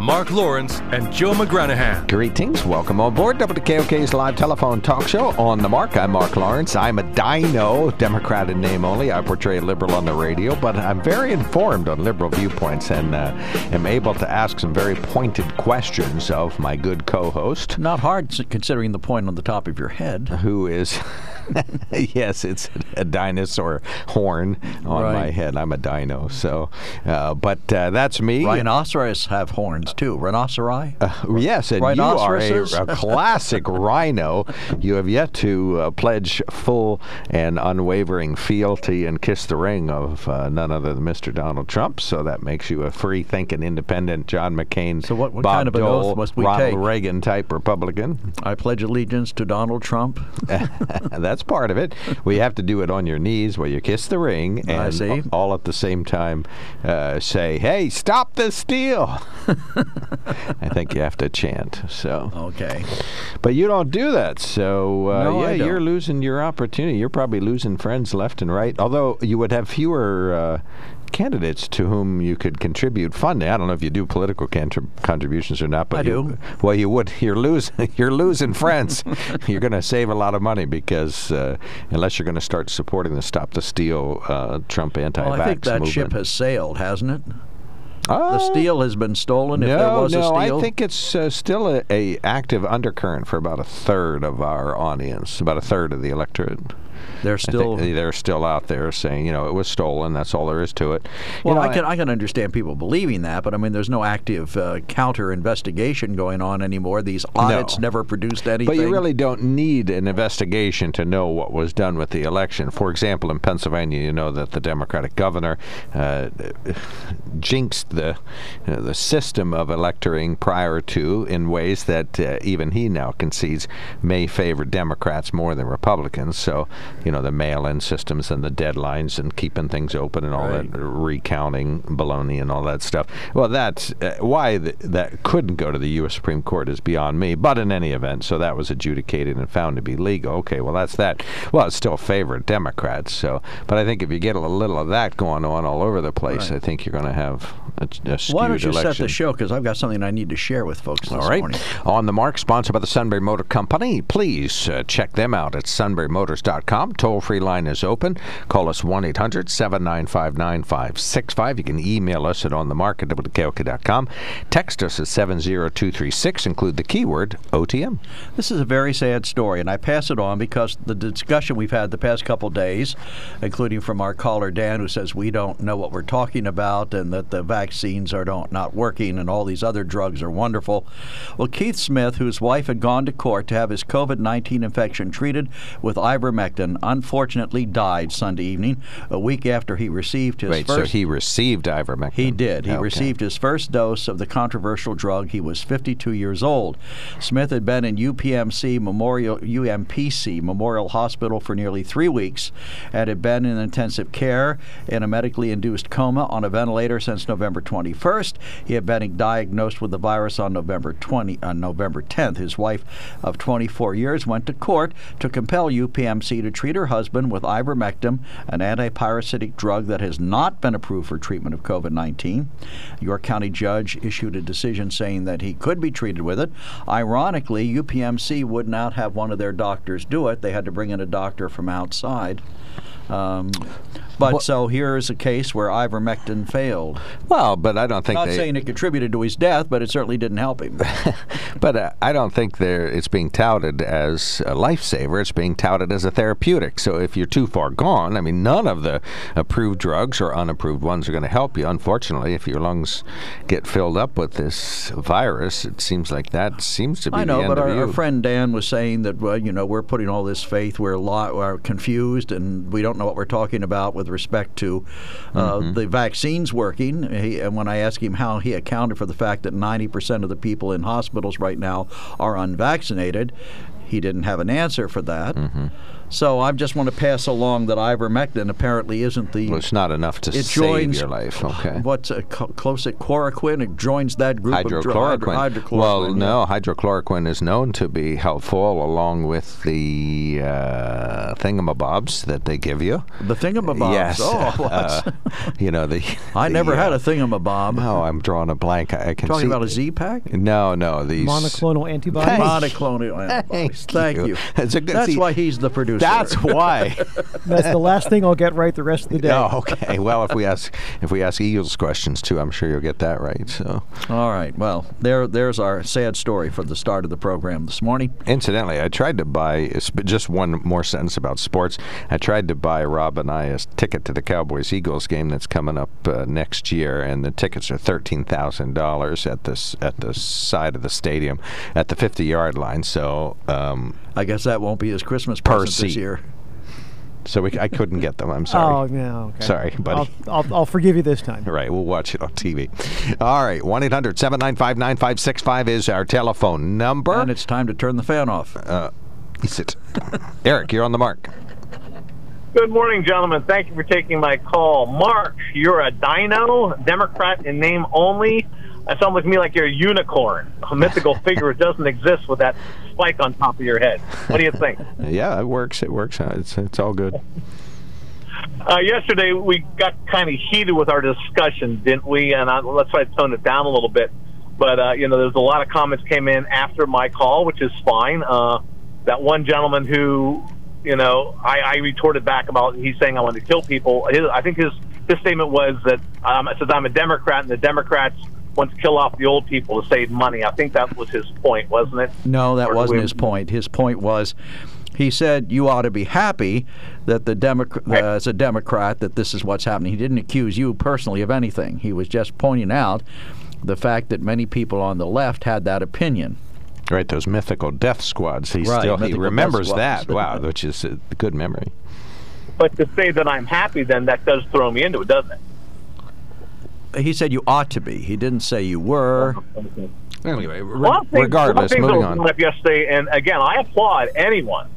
Mark Lawrence and Joe McGranahan. Greetings. Welcome on board WKOK's live telephone talk show on the mark. I'm Mark Lawrence. I'm a dino, Democrat in name only. I portray a liberal on the radio, but I'm very informed on liberal viewpoints and uh, am able to ask some very pointed questions of my good co host. Not hard considering the point on the top of your head. Who is. yes, it's a dinosaur horn on Right. my head. I'm a dino, so, uh, but uh, that's me. Rhinoceros have horns too. Rhinoceri? Yes, and you are a, a classic rhino. You have yet to uh, pledge full and unwavering fealty and kiss the ring of uh, none other than Mr. Donald Trump. So that makes you a free-thinking, independent John McCain, So what- what Bob kind of an oath Dole, must we Ronald take? Reagan type Republican. I pledge allegiance to Donald Trump. That's part of it. We have to do it on your knees where you kiss the ring and I see. all at the same time uh, say, "Hey, stop this steal." I think you have to chant. So. Okay. But you don't do that, so uh, No, yeah, don't. you're losing your opportunity. You're probably losing friends left and right. Although you would have fewer uh, candidates to whom you could contribute funding. I don't know if you do political contrib- contributions or not, but I you, do. Well, you would. You're losing. You're losing friends. you're going to save a lot of money because uh, unless you're going to start supporting the Stop the Steal uh, Trump anti-vax Well, I think that movement. ship has sailed, hasn't it? The Uh, steel has been stolen. if there no, was no, a steal. I think it's uh, still a, a active undercurrent for about a third of our audience, about a third of the electorate. They're still. they're still out there saying, you know, it was stolen. That's all there is to it. You Well, know, I can I can understand people believing that, but I mean, there's no active uh, counter investigation going on anymore. These audits never produced anything. But you really don't need an investigation to know what was done with the election. For example, in Pennsylvania, you know that the Democratic governor uh, jinxed the uh, the system of electoring prior to in ways that uh, even he now concedes may favor Democrats more than Republicans. So, you know, the mail-in systems and the deadlines and keeping things open and all Right. that recounting baloney and all that stuff. Well, that's uh, why th- that couldn't go to the U.S. Supreme Court is beyond me. But in any event, so that was adjudicated and found to be legal. Okay, well that's that. Well, it's still favored Democrats. So, but I think if you get a little of that going on all over the place, Right. I think you're going to have a, a Why don't you election. set the show? Because I've got something I need to share with folks this All right. morning. On the mark, sponsored by the Sunbury Motor Company. Please uh, check them out at sunburymotors.com. Toll free line is open. Call us 1 800 795 9565. You can email us at onthemark at WKOK.com. Text us at 70236. Include the keyword OTM. This is a very sad story, and I pass it on because the discussion we've had the past couple days, including from our caller Dan, who says we don't know what we're talking about and that the vaccines are don't, not working and all these other drugs are wonderful. Well, Keith Smith, whose wife had gone to court to have his COVID 19 infection treated with ivermectin, unfortunately died Sunday evening, a week after he received his Wait, first. so he received ivermectin? He did. He Okay. received his first dose of the controversial drug. He was 52 years old. Smith had been in UPMC Memorial UMPC Memorial Hospital for nearly three weeks and had been in intensive care in a medically induced coma on a ventilator since November 21st. He had been diagnosed with the virus on November 20 on November 10th. His wife of 24 years went to court to compel UPMC to treat her husband with ivermectin, an antiparasitic drug that has not been approved for treatment of COVID 19. York County judge issued a decision saying that he could be treated with it. Ironically, UPMC would not have one of their doctors do it. They had to bring in a doctor from outside. Um, But Well- so here is a case where ivermectin failed. Well, but I don't think Not they. saying it contributed to his death, but it certainly didn't help him. But uh, I don't think there it's being touted as a lifesaver. It's being touted as a therapeutic. So if you're too far gone, I mean, none of the approved drugs or unapproved ones are going to help you. Unfortunately, if your lungs get filled up with this virus, it seems like that seems to be I know, the end but our, our friend Dan was saying that well, you know we're putting all this faith, we're, lo- we're confused, and we don't know what we're talking about with respect to uh, Mm-hmm. the vaccines working. He, and when I asked him how he accounted for the fact that 90% of the people in hospitals right now are unvaccinated, he didn't have an answer for that. Mm-hmm. So I just want to pass along that ivermectin apparently isn't the. Well, it's not enough to it save joins your life. Okay. What's a co- close at chloroquine? It joins that group of dr- hydrochloroquine. hydro- hydrochloroquine. well, yeah. no, hydrochloroquine is known to be helpful along with the uh, thingamabobs that they give you. The thingamabobs. Yes. Oh, uh, you know the. I the, never had uh, a thingamabob. No, I'm drawing a blank. I, I can Talking see. about a Z pack? No, no, these Monoclonal antibodies. Thank Monoclonal antibodies. Thank Thank you. you. That's a good- That's see, why he's the producer. That's why. That's the last thing I'll get right the rest of the day. oh, okay. Well, if we ask if we ask Eagles questions too, I'm sure you'll get that right. So, All right. Well, there, there's our sad story for the start of the program this morning. incidentally, I tried to buy just one more sentence about sports. I tried to buy Rob and I a ticket to the Cowboys Eagles game that's coming up uh, next year, and the tickets are thirteen thousand dollars at this at the side of the stadium at the 50 yard line. So. Um, I guess that won't be his Christmas Per present this seat. year. so we, I couldn't get them. I'm sorry. Oh no. Okay. Sorry, buddy. I'll, I'll, I'll forgive you this time. Right, we'll watch it on TV. All right, 1 800 795 9565 is our telephone number. And it's time to turn the fan off. Uh, is it? Eric, you're on the mark. Good morning, gentlemen. Thank you for taking my call. Mark, you're a dino, Democrat in name only. That sounds like me like you're a unicorn, a mythical figure that doesn't exist with that spike on top of your head. What do you think? Yeah, it works. It works. Uh, It's, it's all good. Uh, yesterday, we got kind of heated with our discussion, didn't we? And I, let's try to tone it down a little bit. But, uh, you know, there's a lot of comments came in after my call, which is fine. Uh, that one gentleman who, you know, I, I retorted back about he's saying I want to kill people. His, I think his, his statement was that um, says I'm a Democrat and the Democrats want to kill off the old people to save money. I think that was his point, wasn't it? No, that Or wasn't we- his point. His point was he said you ought to be happy that the Democrat, Right. uh, as a Democrat, that this is what's happening. He didn't accuse you personally of anything. He was just pointing out the fact that many people on the left had that opinion. Right, those mythical death squads. He Right, still he remembers that. Wow, which is a good memory. But to say that I'm happy, then that does throw me into it, doesn't it? He said you ought to be. He didn't say you were. Anyway, re- One thing, regardless, one thing moving that was on. up yesterday, and again, I applaud anyone,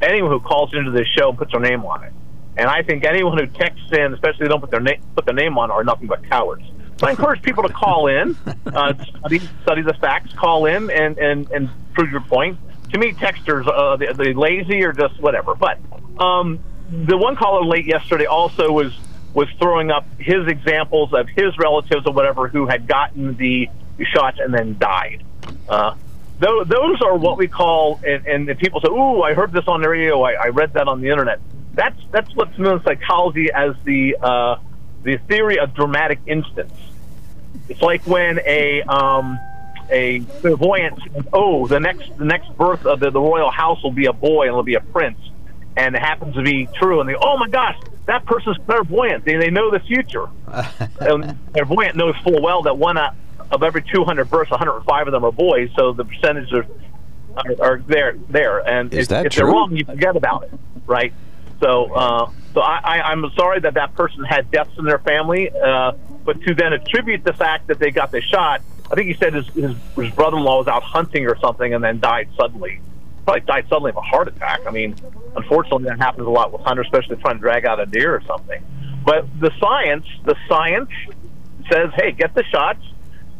anyone who calls into this show and puts their name on it. And I think anyone who texts in, especially they don't put their name put their name on, it, are nothing but cowards. So I encourage people to call in, uh, study study the facts, call in, and and and prove your point. To me, texters, uh, they, they lazy or just whatever. But um, the one caller late yesterday also was was throwing up his examples of his relatives or whatever who had gotten the, shots and then died. Uh, tho- those are what we call, and, and people say, "Ooh, I heard this on the radio. I, I read that on the internet." That's that's what's known in psychology as the uh, the theory of dramatic instance. It's like when a um, a clairvoyant says, "Oh, the next the next birth of the, the royal house will be a boy and it'll be a prince," and it happens to be true, and they, "Oh my gosh, that person's clairvoyant. They they know the future." and clairvoyant knows full well that one out of every 200 births, 105 of them are boys, so the percentages are are, are there there. And Is if, that if they're wrong, you forget about it, right? So, uh, so I, I, I'm sorry that that person had deaths in their family, uh, but to then attribute the fact that they got the shot, I think he said his, his, his brother-in-law was out hunting or something and then died suddenly. Probably died suddenly of a heart attack. I mean, unfortunately, that happens a lot with hunters, especially trying to drag out a deer or something. But the science, the science says, hey, get the shots,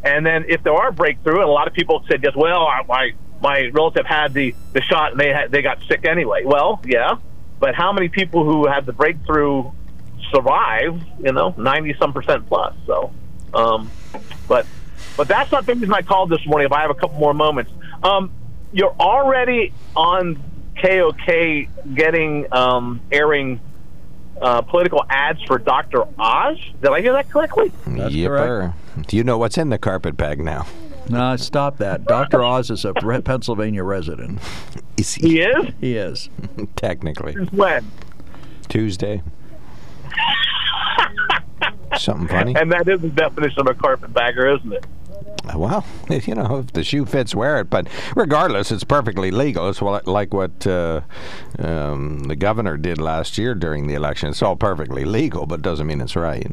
and then if there are breakthrough, and a lot of people said, just well, I, my my relative had the the shot and they had, they got sick anyway. Well, yeah, but how many people who had the breakthrough survive? You know, ninety some percent plus. So, um, but but that's not the reason I called this morning. If I have a couple more moments, um, you're already on KOK getting um, airing uh, political ads for Dr. Oz. Did I hear that correctly? That's Yipper. Do you know what's in the carpet bag now? No, stop that. Dr. Oz is a re- Pennsylvania resident. Is He is? He is. Technically. Since when? Tuesday. Something funny? And that is the definition of a carpetbagger, isn't it? Well, you know, if the shoe fits, wear it. But regardless, it's perfectly legal. It's like what uh, um, the governor did last year during the election. It's all perfectly legal, but doesn't mean it's right.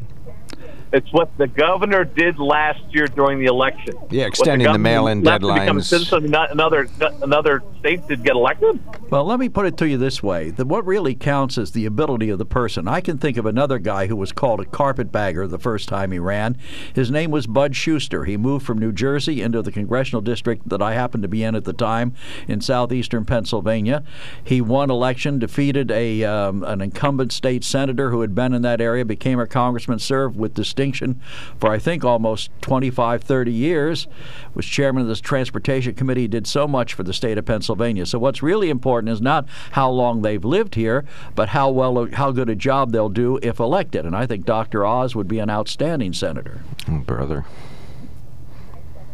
It's what the governor did last year during the election. Yeah, What extending the governor mail-in left to become a citizen, not another another state did get elected. Well, let me put it to you this way: that what really counts is the ability of the person. I can think of another guy who was called a carpetbagger the first time he ran. His name was Bud Shuster. He moved from New Jersey into the congressional district that I happened to be in at the time in southeastern Pennsylvania. He won election, defeated a um, an incumbent state senator who had been in that area, became a congressman, served with distinction for I think almost 25, 30 years. Was chairman of this transportation committee. Did so much for the state of Pennsylvania. So what's really important is not how long they've lived here, but how well, how good a job they'll do if elected. And I think Dr. Oz would be an outstanding senator. Oh, brother.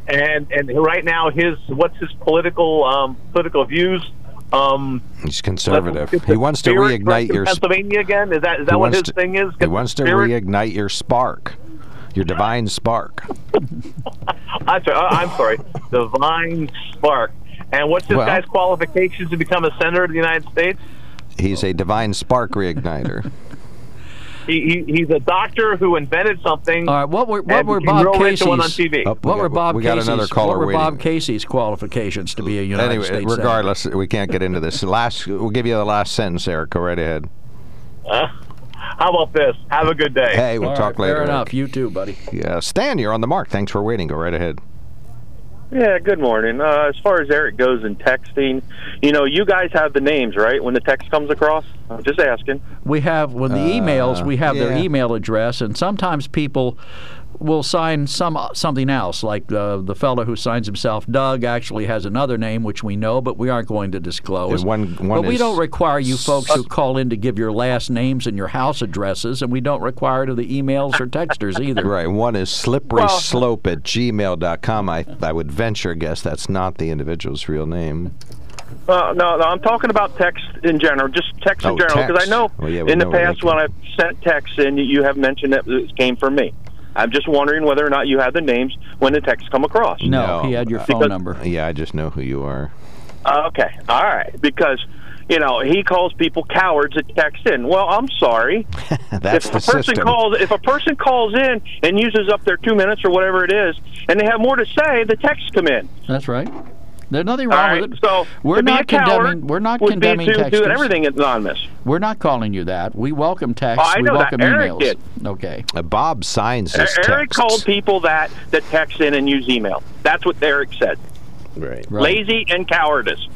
And and right now, his what's his political um, political views? Um, He's conservative. He wants to reignite your. Pennsylvania again. Is that is that what his to- thing is? He wants to reignite your spark, your divine spark. I'm sorry, I'm sorry, Divine Spark. And what's this Well- guy's qualifications to become a senator of the United States? He's a divine spark reigniter. He, he, he's a doctor who invented something. All right, what were what were Bob real rich and went on Casey's TV. Oh, what we were got- Bob we got Casey's another caller what were waiting. Bob Casey's qualifications to be a United anyway, States senator? regardless, we can't get into this. Last, we'll give you the last sentence, Eric. Go right ahead. Uh, how about this? Have a good day. Hey, we'll All talk right, later. Fair Eric. enough. You too, buddy. Yeah, Stan, you're on the mark. Thanks for waiting. Go right ahead. Yeah, good morning. Uh, as far as Eric goes in texting, you know, you guys have the names, right, when the text comes across? I'm just asking. We have when the emails we have their Uh, email address, and sometimes people will sign some something else. Like uh, the fellow who signs himself Doug actually has another name which we know, but we aren't going to disclose. One- one but we don't require you folks who call in to give your last names and your house addresses, and we don't require it of the emails or texters either. Right. One is slippery Well- slope at gmail.com. I, I would venture guess that's not the individual's real name. Uh, no, no, I'm talking about text in general, just text in Oh, general, because. I know Well, yeah, in the know where past when I've sent texts in, you have mentioned that it came from me. I'm just wondering whether or not you have the names when the texts come across. No, No, he had your uh, phone because- number. Yeah, I just know who you are. Uh, okay, all right, because you know he calls people cowards that text in. Well, I'm sorry. That's if the a person system. calls, if a person calls in and uses up their two minutes or whatever it is, and they have more to say, the texts come in. That's right. There's nothing wrong right, with it. so we're to be not a condemning. We're not would condemning be to do texters. everything anonymous. We're not calling you that. We welcome texts. Oh, I we know that. welcome Eric emails. did. Okay. Uh, Bob signs his Eric texts. called people that that text in and use email. That's what Eric said. Right. Right. Lazy and cowardice.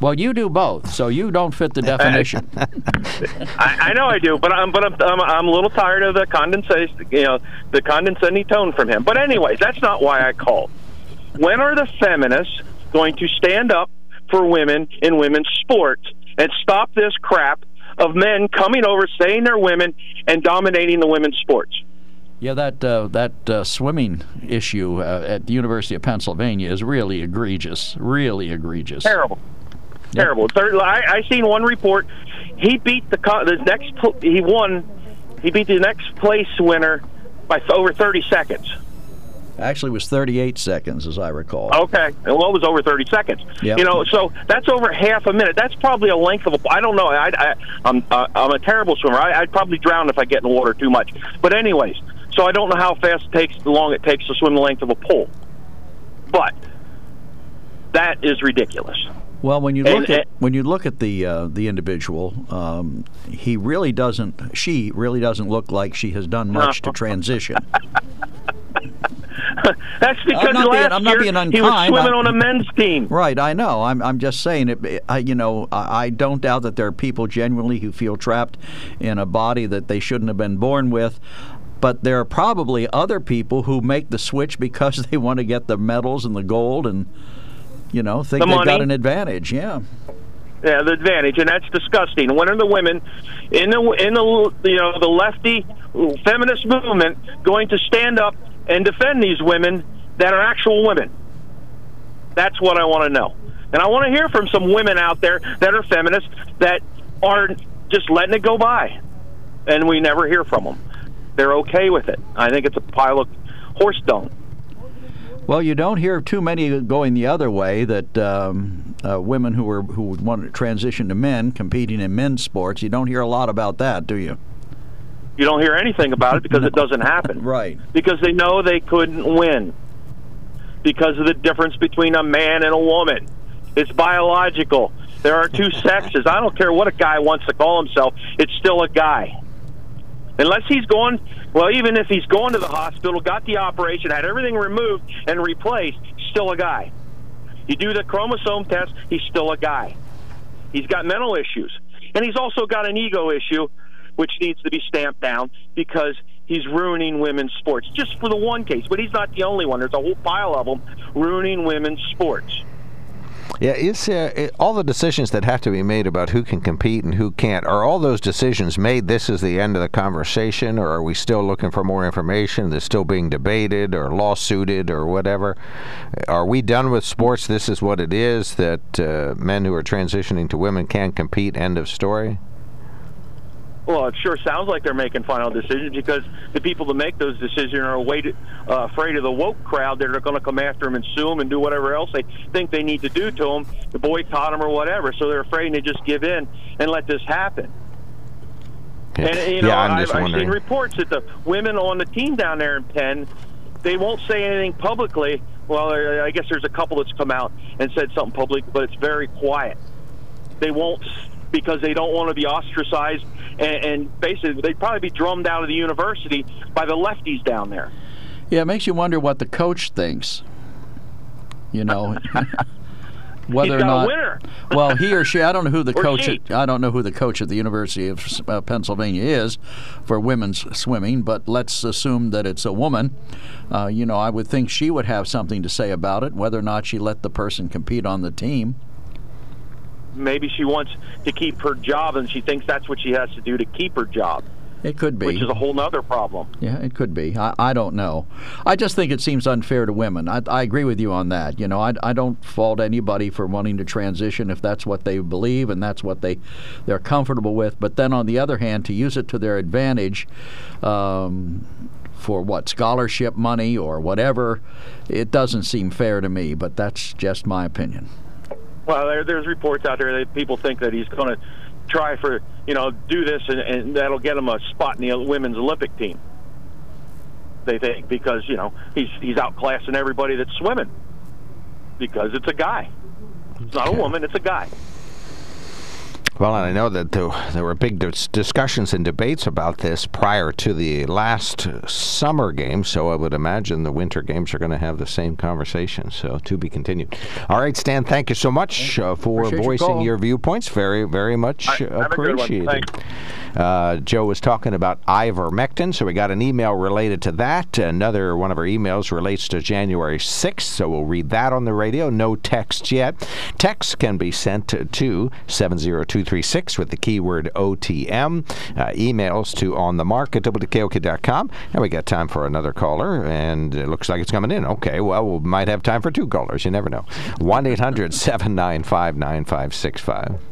Well, you do both, so you don't fit the definition. I, I know I do, but I'm but I'm, I'm I'm a little tired of the condensation, you know, the condescending tone from him. But anyways, that's not why I called. When are the feminists going to stand up for women in women's sports and stop this crap of men coming over, saying they're women, and dominating the women's sports? yeah, that uh, that uh, swimming issue uh, at the University of Pennsylvania is really egregious. Really egregious. Terrible. Terrible. Third, I, I seen one report. He beat the co- the next. He won. He beat the next place winner by over thirty seconds. Actually, it was 38 seconds, as I recall. Okay, and well, it was over thirty seconds. Yep. You know, so that's over half a minute. That's probably a length of a. I don't know. I, I I'm uh, I'm a terrible swimmer. I, I'd probably drown if I get in the water too much. But anyways, so I don't know how fast it takes, the long it takes to swim the length of a pole. But that is ridiculous. Well, when you And- look at when you look at the uh, the individual, um, he really doesn't. She really doesn't look like she has done much to transition. That's because not being- last I'm not year being he was swimming I'm- on a men's team. Right, I know. I'm, I'm just saying it. I, you know, I, I don't doubt that there are people genuinely who feel trapped in a body that they shouldn't have been born with. But there are probably other people who make the switch because they want to get the medals and the gold and, you know, think The they've got an advantage. Yeah. Yeah, the advantage, and that's disgusting. When are the women in the in the you know the lefty feminist movement going to stand up and defend these women that are actual women? That's what I want to know, and I want to hear from some women out there that are feminists that are just letting it go by, and we never hear from them. They're okay with it. I think it's a pile of horse dung. Well, you don't hear too many going the other way. That um, uh, women who are who would want to transition to men competing in men's sports. You don't hear a lot about that, do you? You don't hear anything about it because it doesn't happen. Right. Because they know they couldn't win. Because of the difference between a man and a woman. It's biological. There are two sexes. I don't care what a guy wants to call himself. It's still a guy. Unless he's going, well, even if he's going to the hospital, got the operation, had everything removed and replaced, still a guy. You do the chromosome test, he's still a guy. He's got mental issues. And he's also got an ego issue, which needs to be stamped down because he's ruining women's sports. Just for the one case, but he's not the only one. There's a whole pile of them ruining women's sports. Yeah, is uh, all the decisions that have to be made about who can compete and who can't are all those decisions made? This is the end of the conversation, or are we still looking for more information? That's still being debated or lawsuited or whatever. Are we done with sports? This is what it is. That uh, men who are transitioning to women can compete. End of story. Well, it sure sounds like they're making final decisions because the people that make those decisions are wait, uh, afraid of the woke crowd that are going to come after them and sue them and do whatever else they think they need to do to them, to boycott them or whatever. So they're afraid to just give in and let this happen. Yeah. And you know, yeah, I'm I've, I've seen reports that the women on the team down there in Penn, they won't say anything publicly. Well, I guess there's a couple that's come out and said something public, but it's very quiet. They won't because they don't want to be ostracized and, and basically they'd probably be drummed out of the university by the lefties down there. Yeah, it makes you wonder what the coach thinks. You know, whether He's or not. a winner. well, he or she. I don't know who the coach. At, I don't know who the coach at the University of uh, Pennsylvania is for women's swimming, but let's assume that it's a woman. Uh, you know, I would think she would have something to say about it, whether or not she let the person compete on the team. Maybe she wants to keep her job and she thinks that's what she has to do to keep her job, It could be. which is a whole nother problem. Yeah, it could be. I, I don't know. I just think it seems unfair to women. I, I agree with you on that. You know, I, I don't fault anybody for wanting to transition if that's what they believe and that's what they they're comfortable with. But then on the other hand, to use it to their advantage. Um, for what scholarship money or whatever, it doesn't seem fair to me. But that's just my opinion. Well, there, there's reports out there that people think that he's going to try for, you know, do this and, and that'll get him a spot in the women's Olympic team. They think because you know he's he's outclassing everybody that's swimming because it's a guy. It's not a woman; it's a guy. Well, and I know that there, were big discussions and debates about this prior to the last summer games, so I would imagine the winter games are going to have the same conversation. So, to be continued. All right, Stan, thank you so much uh, for Appreciate voicing call. your viewpoints. Very, very much All right, have a good one. appreciated. Uh, Joe was talking about ivermectin, so we got an email related to that. Another one of our emails relates to January 6th, so we'll read that on the radio. No text yet. Text can be sent to, to 70236 with the keyword OTM. Uh, emails to on the mark at WKOK.com. And we got time for another caller, and it looks like it's coming in. Okay, well, we might have time for two callers. You never know. 1 800 795 9565.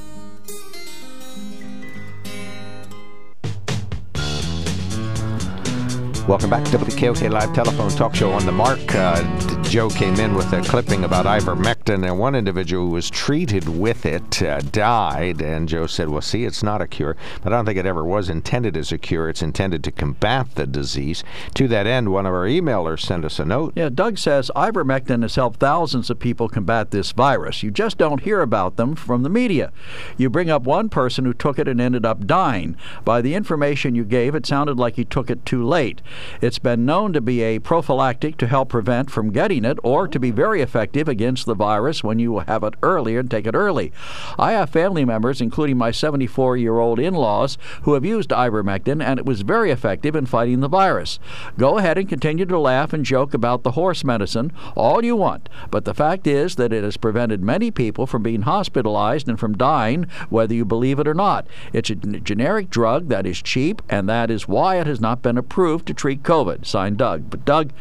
Welcome back to WKOK Live Telephone Talk Show on the Mark. Uh, Joe came in with a clipping about ivermectin, and one individual who was treated with it uh, died. And Joe said, Well, see, it's not a cure, but I don't think it ever was intended as a cure. It's intended to combat the disease. To that end, one of our emailers sent us a note. Yeah, Doug says ivermectin has helped thousands of people combat this virus. You just don't hear about them from the media. You bring up one person who took it and ended up dying. By the information you gave, it sounded like he took it too late. It's been known to be a prophylactic to help prevent from getting it or to be very effective against the virus when you have it earlier and take it early. I have family members, including my 74 year old in laws, who have used ivermectin, and it was very effective in fighting the virus. Go ahead and continue to laugh and joke about the horse medicine all you want, but the fact is that it has prevented many people from being hospitalized and from dying, whether you believe it or not. It's a generic drug that is cheap, and that is why it has not been approved to treat COVID. Signed Doug. But Doug,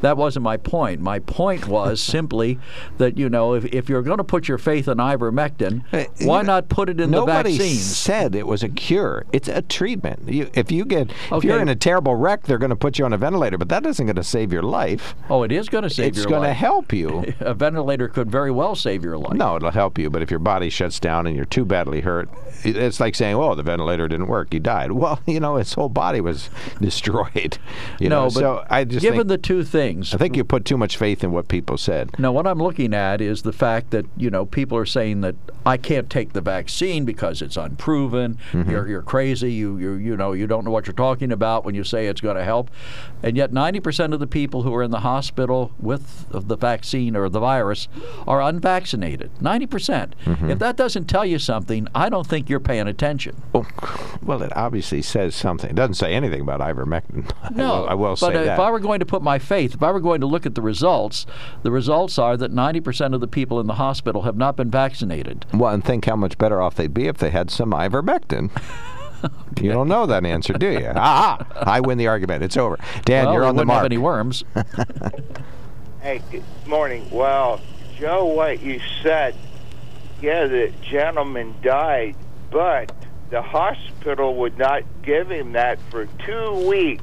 that wasn't my point. My point was simply that, you know, if, if you're going to put your faith in ivermectin, uh, why not put it in Nobody the vaccines? said it was a cure. It's a treatment. You, if you get if you're in a terrible wreck, they're going to put you on a ventilator, but that isn't going to save your life. Oh, it is going to save your life. it's going to help you. A ventilator could very well save your life. No, it'll help you, but if your body shuts down and you're too badly hurt, it's like saying, "Oh, the ventilator didn't work; you died." Well, you know, his whole body was destroyed. You no, know, but so I just given think, the two things, I think you put too much faith in what people said. Now, what I'm looking at is the fact that you know people are saying that I can't take the vaccine because it's unproven. Mm-hmm. You're you're crazy. You you you know you don't know what you're talking about when you say it's going to help. And yet, 90% of the people who are in the hospital with the vaccine or the virus are unvaccinated. 90%. percent Mm-hmm. If that doesn't tell you something, I don't think you're paying attention. Well, well, it obviously says something. It doesn't say anything about ivermectin. I will, I will but say if that. I were going to put my faith, if I were going to look at the results, the results are that 90% of the people in the hospital have not been vaccinated. Well, and think how much better off they'd be if they had some ivermectin. You don't know that answer, do you? ah, I win the argument. It's over. Dan, well, you're they on the wouldn't have any worms. Hey, good morning. Well, Joe, what you said, yeah, the gentleman died, but the hospital would not give him that for two weeks.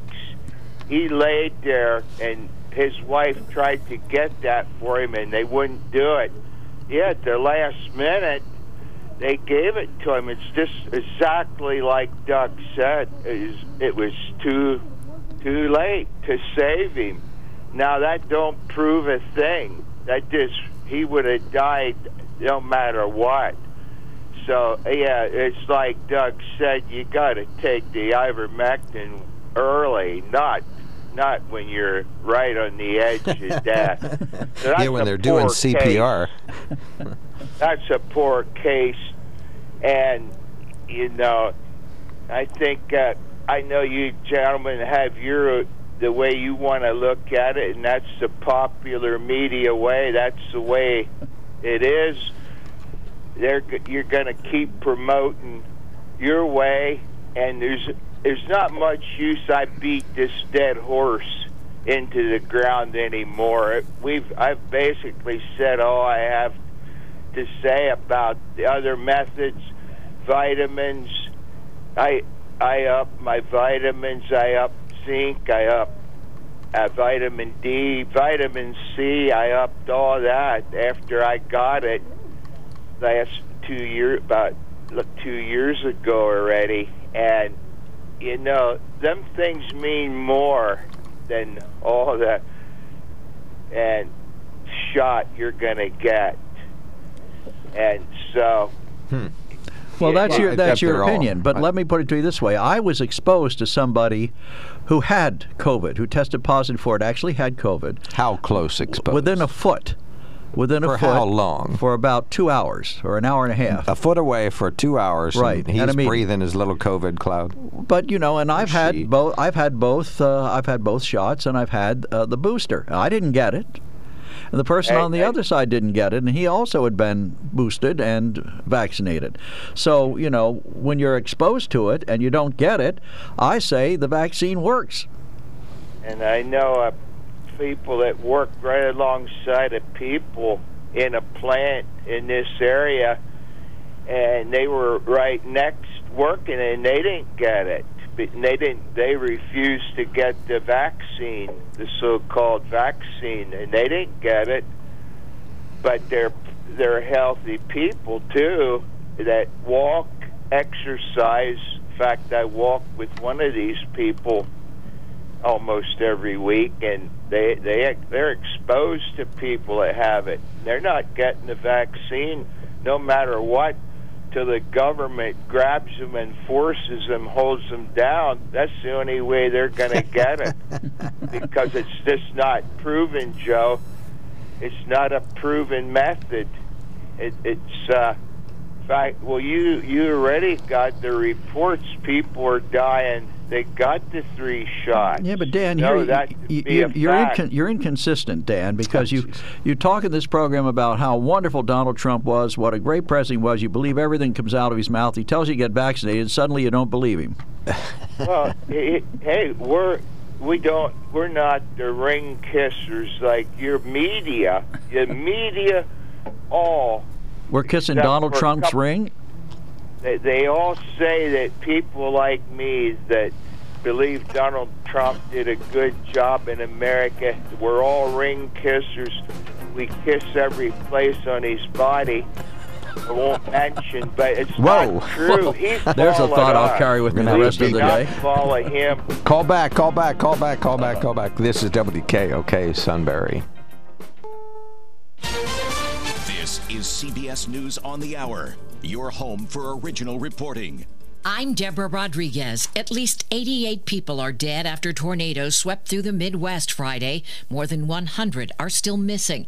He laid there, and his wife tried to get that for him, and they wouldn't do it. Yeah, at the last minute, they gave it to him. It's just exactly like Doug said. It was, too too late to save him. Now that don't prove a thing. That just he would have died no matter what. So yeah, it's like Doug said. You got to take the ivermectin early, not not when you're right on the edge of death. That's yeah, when they're doing case CPR. that's a poor case, and you know, I think uh, I know you gentlemen have your the way you want to look at it, and that's the popular media way. That's the way it is. They're you're going to keep promoting your way, and there's there's not much use. I beat this dead horse into the ground anymore. We've I've basically said all I have to say about the other methods, vitamins. I I up my vitamins. I up zinc. I up uh, vitamin D, vitamin C. I upped all that after I got it last two years, about look, two years ago already, and you know them things mean more than all the and shot you're gonna get. And so, hmm. Well, that's Yeah, your that's your they're all- opinion. But I- let me put it to you this way: I was exposed to somebody who had COVID, who tested positive for it, actually had COVID, How close exposed? within a foot, within a For foot. how long? For about two hours or an hour and a half. a foot away for two hours. Right, And and he's I mean- breathing his little COVID cloud. But you know, and I've she? had both. I've had both. Uh, I've had both shots, and I've had uh, the booster. I didn't get it, and the person Hey, on the hey. other side didn't get it, and he also had been boosted and vaccinated. So you know, when you're exposed to it and you don't get it, I say the vaccine works. and I know uh, people that work right alongside of people in a plant in this area, and they were right next working, and they didn't get it. they didn't. They refused to get the vaccine, the so-called vaccine, and they didn't get it. But they're they're healthy people too that walk, exercise. In fact, I walk with one of these people almost every week, and they they they're exposed to people that have it. They're not getting the vaccine, no matter what, till the government grabs them and forces them, holds them down. That's the only way they're going to get it, because it's just not proven, Joe. It's not a proven method. It, it's uh, in fact, well, you you already got the reports. People are dying they got the three shots. Yeah, but Dan, no, you're, you, you're, you're, incon- you're, inconsistent, Dan, because you you talk in this program about how wonderful Donald Trump was, what a great president he was. You believe everything comes out of his mouth. He tells you to get vaccinated, and suddenly you don't believe him. well, hey, we're we don't we're not the ring kissers like your media. Your media all. We're kissing Donald Trump's couple, ring they, they all say that people like me that believe Donald Trump did a good job in America. We're all ring kissers. We kiss every place on his body. I won't mention, but it's Whoa. not true. He's There's a thought I'll carry with me the rest of the day. Follow him. Call back, call back, call back, call back, call back. This is WKOK Sunbury. Is CBS News on the Hour your home for original reporting. I'm Deborah Rodriguez. At least 88 people are dead after tornadoes swept through the Midwest Friday. More than 100 are still missing.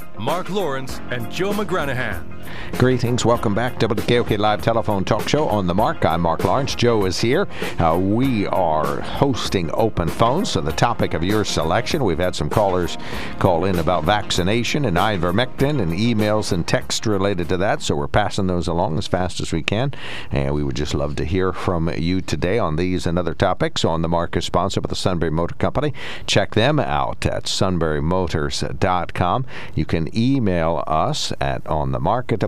Mark Lawrence and Joe McGranahan. Greetings. Welcome back to WKOK Live Telephone Talk Show on the Mark. I'm Mark Lawrence. Joe is here. Uh, we are hosting open phones, so the topic of your selection. We've had some callers call in about vaccination and ivermectin and emails and text related to that, so we're passing those along as fast as we can. And we would just love to hear from you today on these and other topics. On the Mark is sponsored by the Sunbury Motor Company. Check them out at sunburymotors.com. You can email us at on the mark at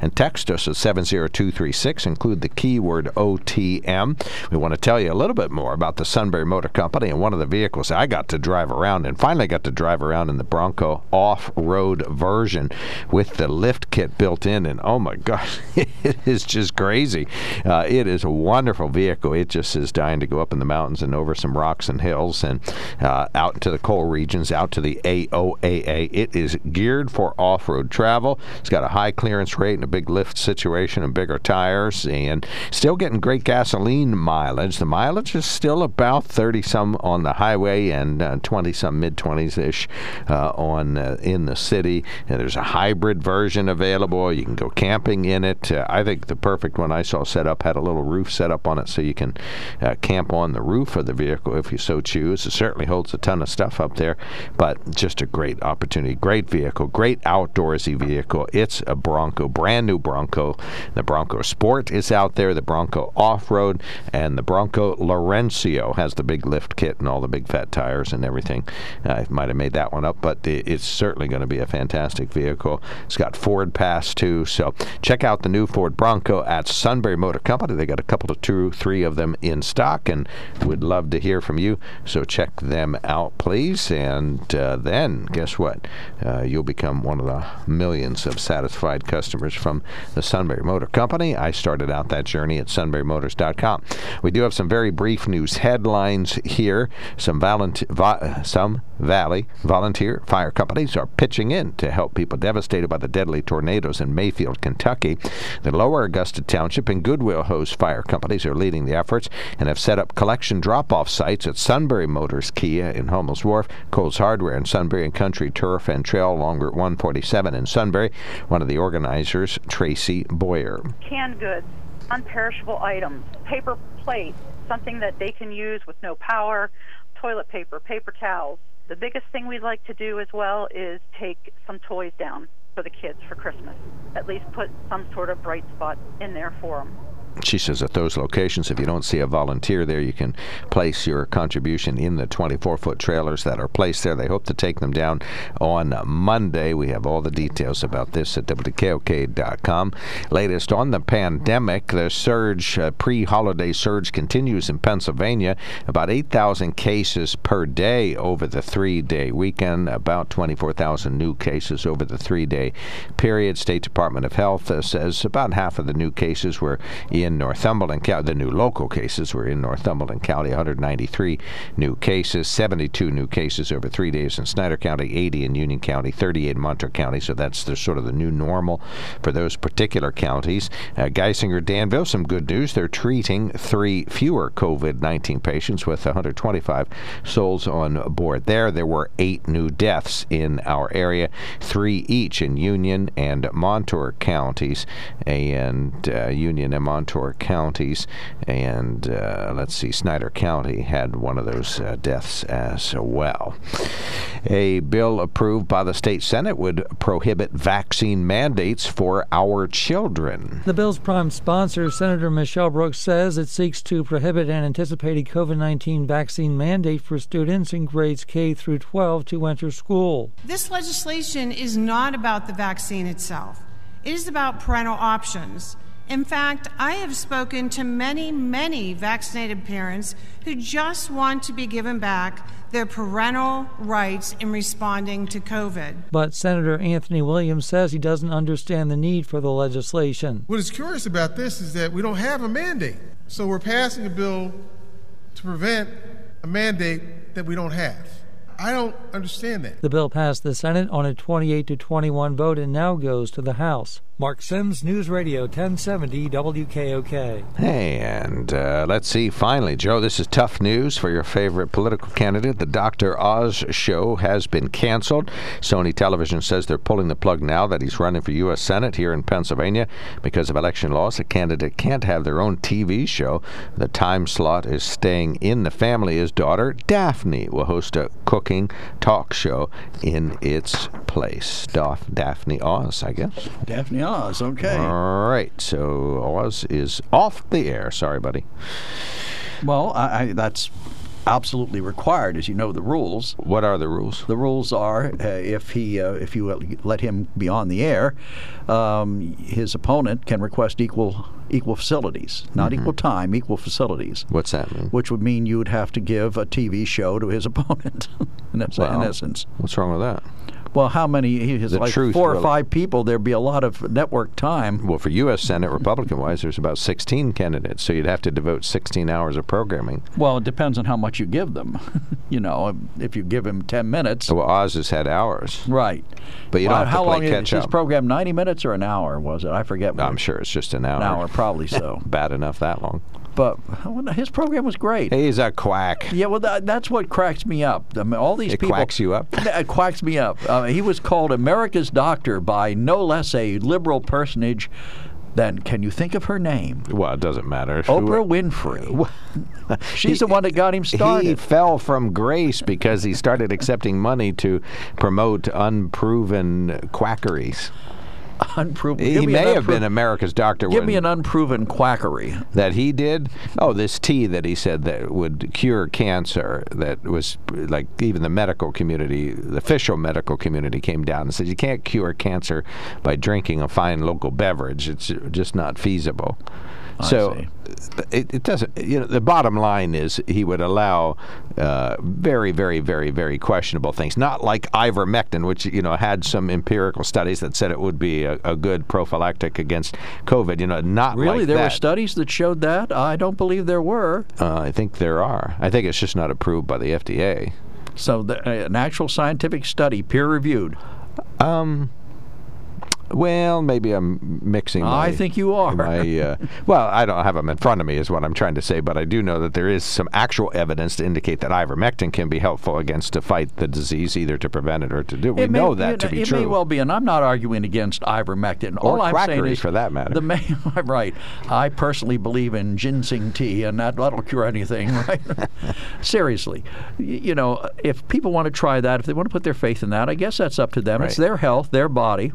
and text us at 70236. Include the keyword OTM. We want to tell you a little bit more about the Sunbury Motor Company and one of the vehicles I got to drive around and finally got to drive around in the Bronco off road version with the lift kit built in. And oh my gosh, it is just crazy. Uh, it is a wonderful vehicle. It just is dying to go up in the mountains and over some rocks and hills and uh, out into the coal regions, out to the AOAA. It is geared for off road travel. It's got a high clearance rate and a big lift situation and bigger tires, and still getting great gasoline mileage. The mileage is still about 30 some on the highway and 20 uh, some mid 20s ish uh, on uh, in the city. And there's a hybrid version available. You can go camping in it. Uh, I think the perfect one I saw set up had a little roof set up on it so you can uh, camp on the roof of the vehicle if you so choose. It certainly holds a ton of stuff up there, but just a great opportunity. Great vehicle, great outdoorsy vehicle. It's a Bronco, brand new Bronco. The Bronco Sport is out there, the Bronco Off Road, and the Bronco Laurencio has the big lift kit and all the big fat tires and everything. I might have made that one up, but it's certainly going to be a fantastic vehicle. It's got Ford Pass too, so check out the new Ford Bronco at Sunbury Motor Company. They got a couple of two, three of them in stock, and would love to hear from you. So check them out, please. And uh, then, guess what? Uh, you'll become one of the millions of satisfied customers from the Sunbury Motor Company. I started out that journey at sunburymotors.com. We do have some very brief news headlines here. Some, volunteer, vo- some Valley volunteer fire companies are pitching in to help people devastated by the deadly tornadoes in Mayfield, Kentucky. The Lower Augusta Township and Goodwill Hose fire companies are leading the efforts and have set up collection drop-off sites at Sunbury Motors Kia in Hummel's Wharf, Coles Hardware and Sunbury, and Country Turf and Trail Route 147 in Sunbury. One of the organizers, Tracy Boyer. Canned goods, unperishable items, paper plates, something that they can use with no power, toilet paper, paper towels. The biggest thing we'd like to do as well is take some toys down for the kids for Christmas. At least put some sort of bright spot in there for them she says at those locations, if you don't see a volunteer there, you can place your contribution in the 24 foot trailers that are placed there. They hope to take them down on Monday. We have all the details about this at WKOK.com. Latest on the pandemic, the surge, uh, pre holiday surge continues in Pennsylvania. About 8,000 cases per day over the three day weekend, about 24,000 new cases over the three day period. State Department of Health uh, says about half of the new cases were in Northumberland County. The new local cases were in Northumberland County, 193 new cases, 72 new cases over three days in Snyder County, 80 in Union County, 38 in Montour County. So that's the sort of the new normal for those particular counties. Uh, Geisinger, Danville, some good news. They're treating three fewer COVID-19 patients with 125 souls on board there. There were eight new deaths in our area, three each in Union and Montour counties, and uh, Union and Montour Montour counties, and uh, let's see, Snyder County had one of those uh, deaths as well. A bill approved by the state Senate would prohibit vaccine mandates for our children. The bill's prime sponsor, Senator Michele Brooks, says it seeks to prohibit an anticipated COVID 19 vaccine mandate for students in grades K through 12 to enter school. This legislation is not about the vaccine itself. It is about parental options. In fact, I have spoken to many, many vaccinated parents who just want to be given back their parental rights in responding to COVID. But Senator Anthony Williams says he doesn't understand the need for the legislation. What is curious about this is that we don't have a mandate. So we're passing a bill to prevent a mandate that we don't have. I don't understand that. The bill passed the Senate on a 28 to 21 vote and now goes to the House. Mark Sims, News Radio 1070 WKOK. Hey, and uh, let's see. Finally, Joe, this is tough news for your favorite political candidate. The Dr. Oz show has been canceled. Sony Television says they're pulling the plug now that he's running for U.S. Senate here in Pennsylvania because of election laws. A candidate can't have their own TV show. The time slot is staying in the family. His daughter, Daphne, will host a cooking talk show in its place. Daphne Oz, I guess. Daphne Oz. Oz. Okay. All right. So Oz is off the air. Sorry, buddy. Well, I, I, that's absolutely required, as you know the rules. What are the rules? The rules are uh, if he uh, if you let him be on the air, um, his opponent can request equal equal facilities, not mm-hmm. equal time, equal facilities. What's that mean? Which would mean you would have to give a TV show to his opponent. in, well, in essence. What's wrong with that? Well, how many? He has the like truth, four or five people. There'd be a lot of network time. Well, for U.S. Senate Republican-wise, there's about 16 candidates, so you'd have to devote 16 hours of programming. Well, it depends on how much you give them. you know, if you give him 10 minutes. Well, Oz has had hours. Right. But you don't well, have how to play long catch is his program? 90 minutes or an hour? Was it? I forget. I'm sure it's just an hour. An hour, probably so. Bad enough that long but his program was great. He's a quack. Yeah, well, that, that's what cracks me up. I mean, all these it people. quacks you up. It quacks me up. Uh, he was called America's Doctor by no less a liberal personage then can you think of her name? Well, it doesn't matter. Oprah Winfrey. She's he, the one that got him started. He fell from grace because he started accepting money to promote unproven quackeries unproven. He may have been America's doctor. Give me an unproven quackery that he did. Oh, this tea that he said that would cure cancer. That was like even the medical community, the official medical community, came down and said you can't cure cancer by drinking a fine local beverage. It's just not feasible so it, it, doesn't. You know, the bottom line is he would allow uh, very, very, very, very questionable things. Not like ivermectin, which you know had some empirical studies that said it would be a, a good prophylactic against COVID. You know, not really. Like there that. were studies that showed that. I don't believe there were. Uh, I think there are. I think it's just not approved by the FDA. So the, uh, an actual scientific study, peer reviewed. Um, Well, maybe I'm mixing. My, I think you are. My, uh, well, I don't have them in front of me, is what I'm trying to say, but I do know that there is some actual evidence to indicate that ivermectin can be helpful against to fight the disease, either to prevent it or to do. We may- know that you to be it true. It may well be, and I'm not arguing against ivermectin. Or All I'm saying is, for that matter. The main, right. I personally believe in ginseng tea, and that, that'll cure anything, right? Seriously, you know, if people want to try that, if they want to put their faith in that, I guess that's up to them. It's their health, their body.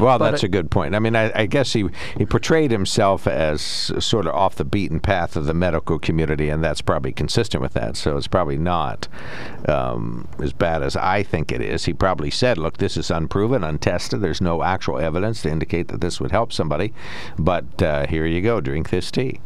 Well, But that's it- a good point. I mean, I, I guess he he portrayed himself as sort of off the beaten path of the medical community, and that's probably consistent with that. So it's probably not um, as bad as I think it is. He probably said, "Look, this is unproven, untested. There's no actual evidence to indicate that this would help somebody." But uh, here you go, drink this tea.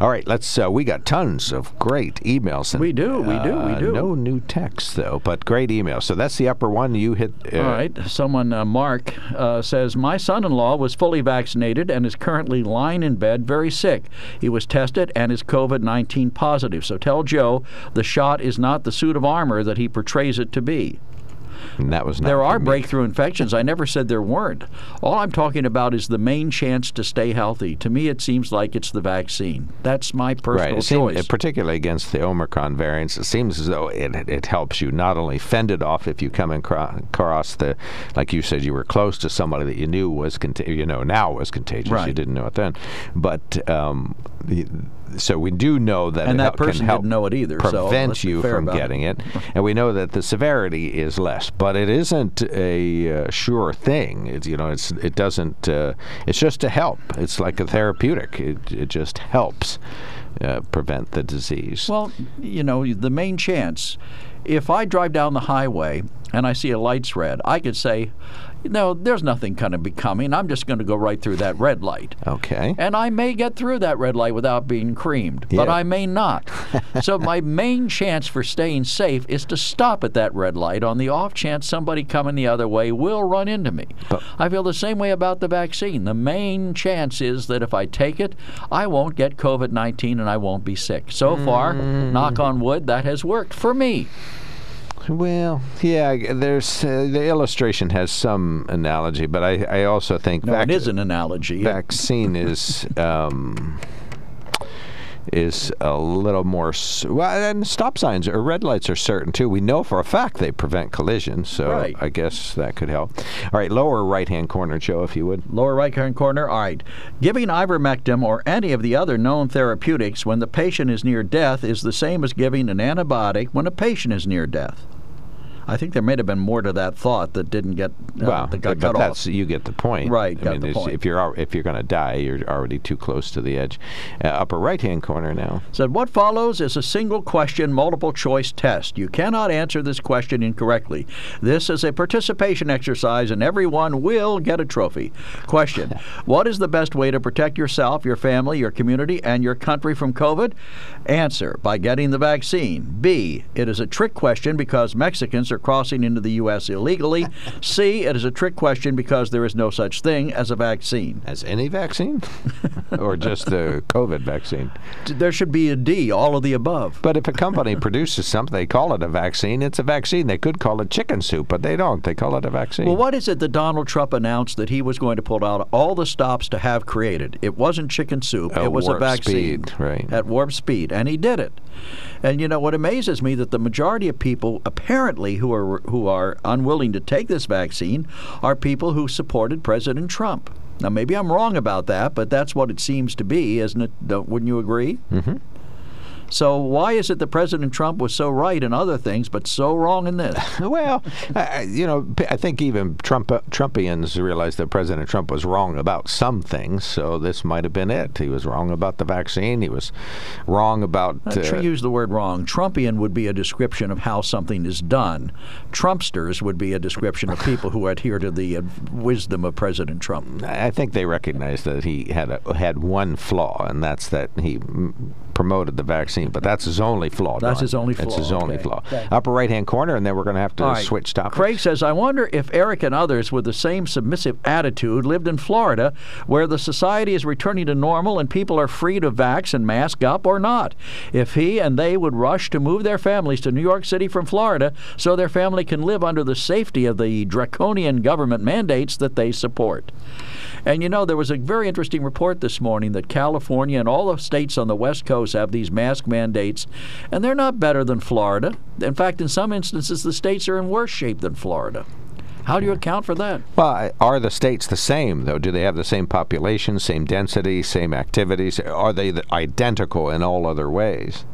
All right, let's. Uh, we got tons of great emails. And, We do, we do, we uh, do. No new text though, but great emails. So that's the upper one. You hit. Uh, All right. Someone, uh, Mark, uh, says My son in law was fully vaccinated and is currently lying in bed very sick. He was tested and is COVID 19 positive. So tell Joe the shot is not the suit of armor that he portrays it to be. And that was not There are breakthrough infections. I never said there weren't. All I'm talking about is the main chance to stay healthy. To me, it seems like it's the vaccine. That's my personal right. Choice. particularly against the Omicron variants, it seems as though it, it helps you not only fend it off if you come acro- across the, like you said, you were close to somebody that you knew was, conta- you know, now was contagious. You didn't know it then, but um, the, so we do know that And that person help didn't know it either, so Prevent let's you from about it. getting it, and we know that the severity is less, but it isn't a uh, sure thing. It's you know, it's it doesn't. Uh, it's just a help. It's like a therapeutic. It it just helps uh, prevent the disease. Well, you know, the main chance, if I drive down the highway and I see a light's red, I could say, no, there's nothing going to be coming. I'm just going to go right through that red light. Okay. And I may get through that red light without being creamed, but I may not. so my main chance for staying safe is to stop at that red light on the off chance somebody coming the other way will run into me. I feel the same way about the vaccine. The main chance is that if I take it, I won't get COVID 19 and I won't be sick. So far, Mm. knock on wood, that has worked for me. Well, yeah, there's uh, the illustration has some analogy, but I, I also think No, vac- it is an analogy. vaccine is um, is a little more well, and stop signs or red lights are certain too. We know for a fact they prevent collisions, so Right. I guess that could help. All right, lower right hand corner, Joe, if you would. Lower right hand corner. All right. Giving ivermectin or any of the other known therapeutics when the patient is near death is the same as giving an antibiotic when a patient is near death. I think there may have been more to that thought that didn't get uh, well, that got but cut that's off. you get the point, Right, I got mean, the point. if you're if you're going to die, you're already too close to the edge. Uh, upper right hand corner now. Said what follows is a single question multiple choice test. You cannot answer this question incorrectly. This is a participation exercise and everyone will get a trophy. Question: What is the best way to protect yourself, your family, your community and your country from COVID? Answer: By getting the vaccine. B: It is a trick question because Mexicans are crossing into the US illegally. C: It is a trick question because there is no such thing as a vaccine. As any vaccine? or just the COVID vaccine? There should be a D, all of the above. But if a company produces something, they call it a vaccine. It's a vaccine. They could call it chicken soup, but they don't. They call it a vaccine. Well, what is it that Donald Trump announced that he was going to pull out all the stops to have created? It wasn't chicken soup. It was a warp vaccine. speed, right. At warp speed, and he did it. And you know what amazes me that the majority of people apparently who are who are unwilling to take this vaccine are people who supported President Trump. Now maybe I'm wrong about that, but that's what it seems to be, isn't it? Don't, wouldn't you agree? Mm-hmm. So why is it that President Trump was so right in other things but so wrong in this? well, I, you know, I think even Trump Trumpians realized that President Trump was wrong about some things. So this might have been it. He was wrong about the vaccine. He was wrong about. Uh, tr- use the word wrong. Trumpian would be a description of how something is done. Trumpsters would be a description of people who adhere to the uh, wisdom of President Trump. I think they recognized that he had a, had one flaw, and that's that he promoted the vaccine, but that's his only flaw. That's Don. his only flaw. That's his only okay. flaw. Okay. Upper right hand corner, and then we're going to have to right. switch topics. Craig says, I wonder if Eric and others with the same submissive attitude lived in Florida, where the society is returning to normal and people are free to vax and mask up or not. If he and they would rush to move their families to New York City from Florida so their family can live under the safety of the draconian government mandates that they support. And you know, there was a very interesting report this morning that California and all the states on the West Coast have these mask mandates, and they're not better than Florida. In fact, in some instances, the states are in worse shape than Florida. How do you account for that? Well, are the states the same, though? Do they have the same population, same density, same activities? Are they identical in all other ways?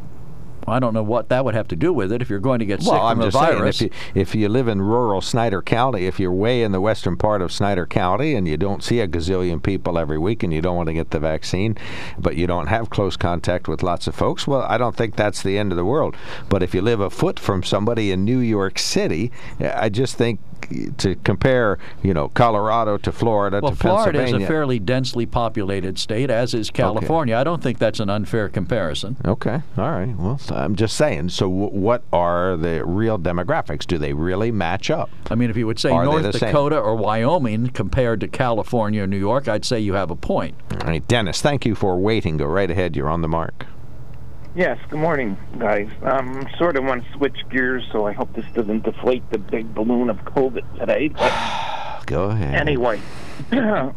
I don't know what that would have to do with it if you're going to get sick well, from I'm a just virus. saying, if you, if you live in rural Snyder County, if you're way in the western part of Snyder County and you don't see a gazillion people every week and you don't want to get the vaccine, but you don't have close contact with lots of folks, well, I don't think that's the end of the world. But if you live a foot from somebody in New York City, I just think to compare, you know, Colorado to Florida well, to Florida is a fairly densely populated state, as is California. I don't think that's an unfair comparison. Okay, all right. Well, I'm just saying. So, w- what are the real demographics? Do they really match up? I mean, if you would say Are North the same? Dakota or Wyoming compared to California or New York, I'd say you have a point. All right, Dennis, thank you for waiting. Go right ahead. You're on the mark. Yes, good morning, guys. I um, sort of want to switch gears, so I hope this doesn't deflate the big balloon of COVID today. But Go ahead. anyway, I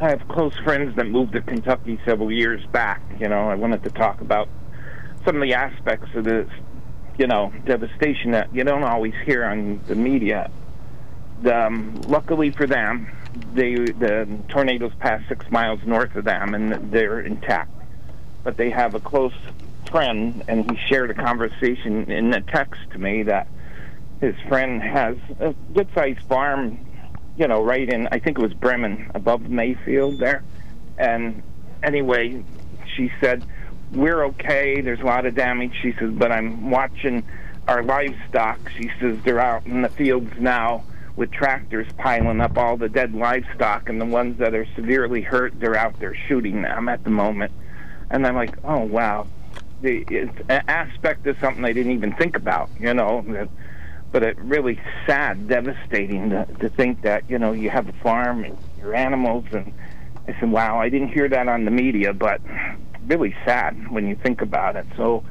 have close friends that moved to Kentucky several years back. You know, I wanted to talk about some of the aspects of this, you know, devastation that you don't always hear on the media. Um, luckily for them, they the tornadoes passed six miles north of them, and they're intact but they have a close friend, and he shared a conversation in a text to me that his friend has a good-sized farm, you know, right in I think it was Bremen, above Mayfield there. And anyway, she said we're okay. There's a lot of damage. She says, but I'm watching our livestock. She says they're out in the fields now with tractors piling up all the dead livestock, and the ones that are severely hurt, they're out there shooting them at the moment and I'm like, oh wow, the it's an aspect of something I didn't even think about, you know. That, but it really sad, devastating to, to think that you know you have a farm and your animals, and I said, wow, I didn't hear that on the media, but really sad when you think about it. So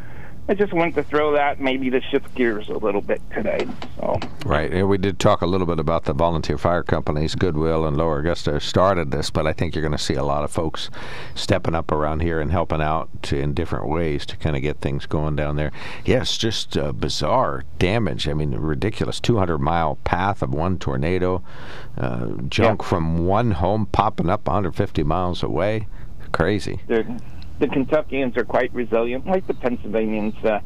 I just wanted to throw that maybe to shift gears a little bit today. So Right. Yeah, we did talk a little bit about the volunteer fire companies, Goodwill and Lower Augusta started this, but I think you're going to see a lot of folks stepping up around here and helping out to, in different ways to kind of get things going down there. Yes, just uh, bizarre damage. I mean, ridiculous. 200 mile path of one tornado, uh, junk from one home popping up 150 miles away. Crazy. they're, the Kentuckians are quite resilient, like the Pennsylvanians. Uh,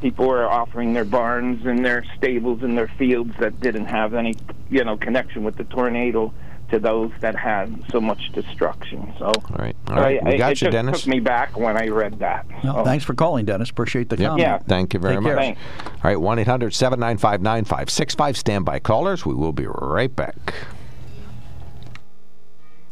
people were offering their barns and their stables and their fields that didn't have any, you know, connection with the tornado to those that had so much destruction. So, all right, all right, I- right. We I- got it you, just Dennis. took me back when I read that. No, So- Thanks for calling, Dennis. Appreciate the Yep. comment. Yeah. Thank you very Take much. care. Thanks. All right, 1 800 795 9565. Stand callers. We will be right back.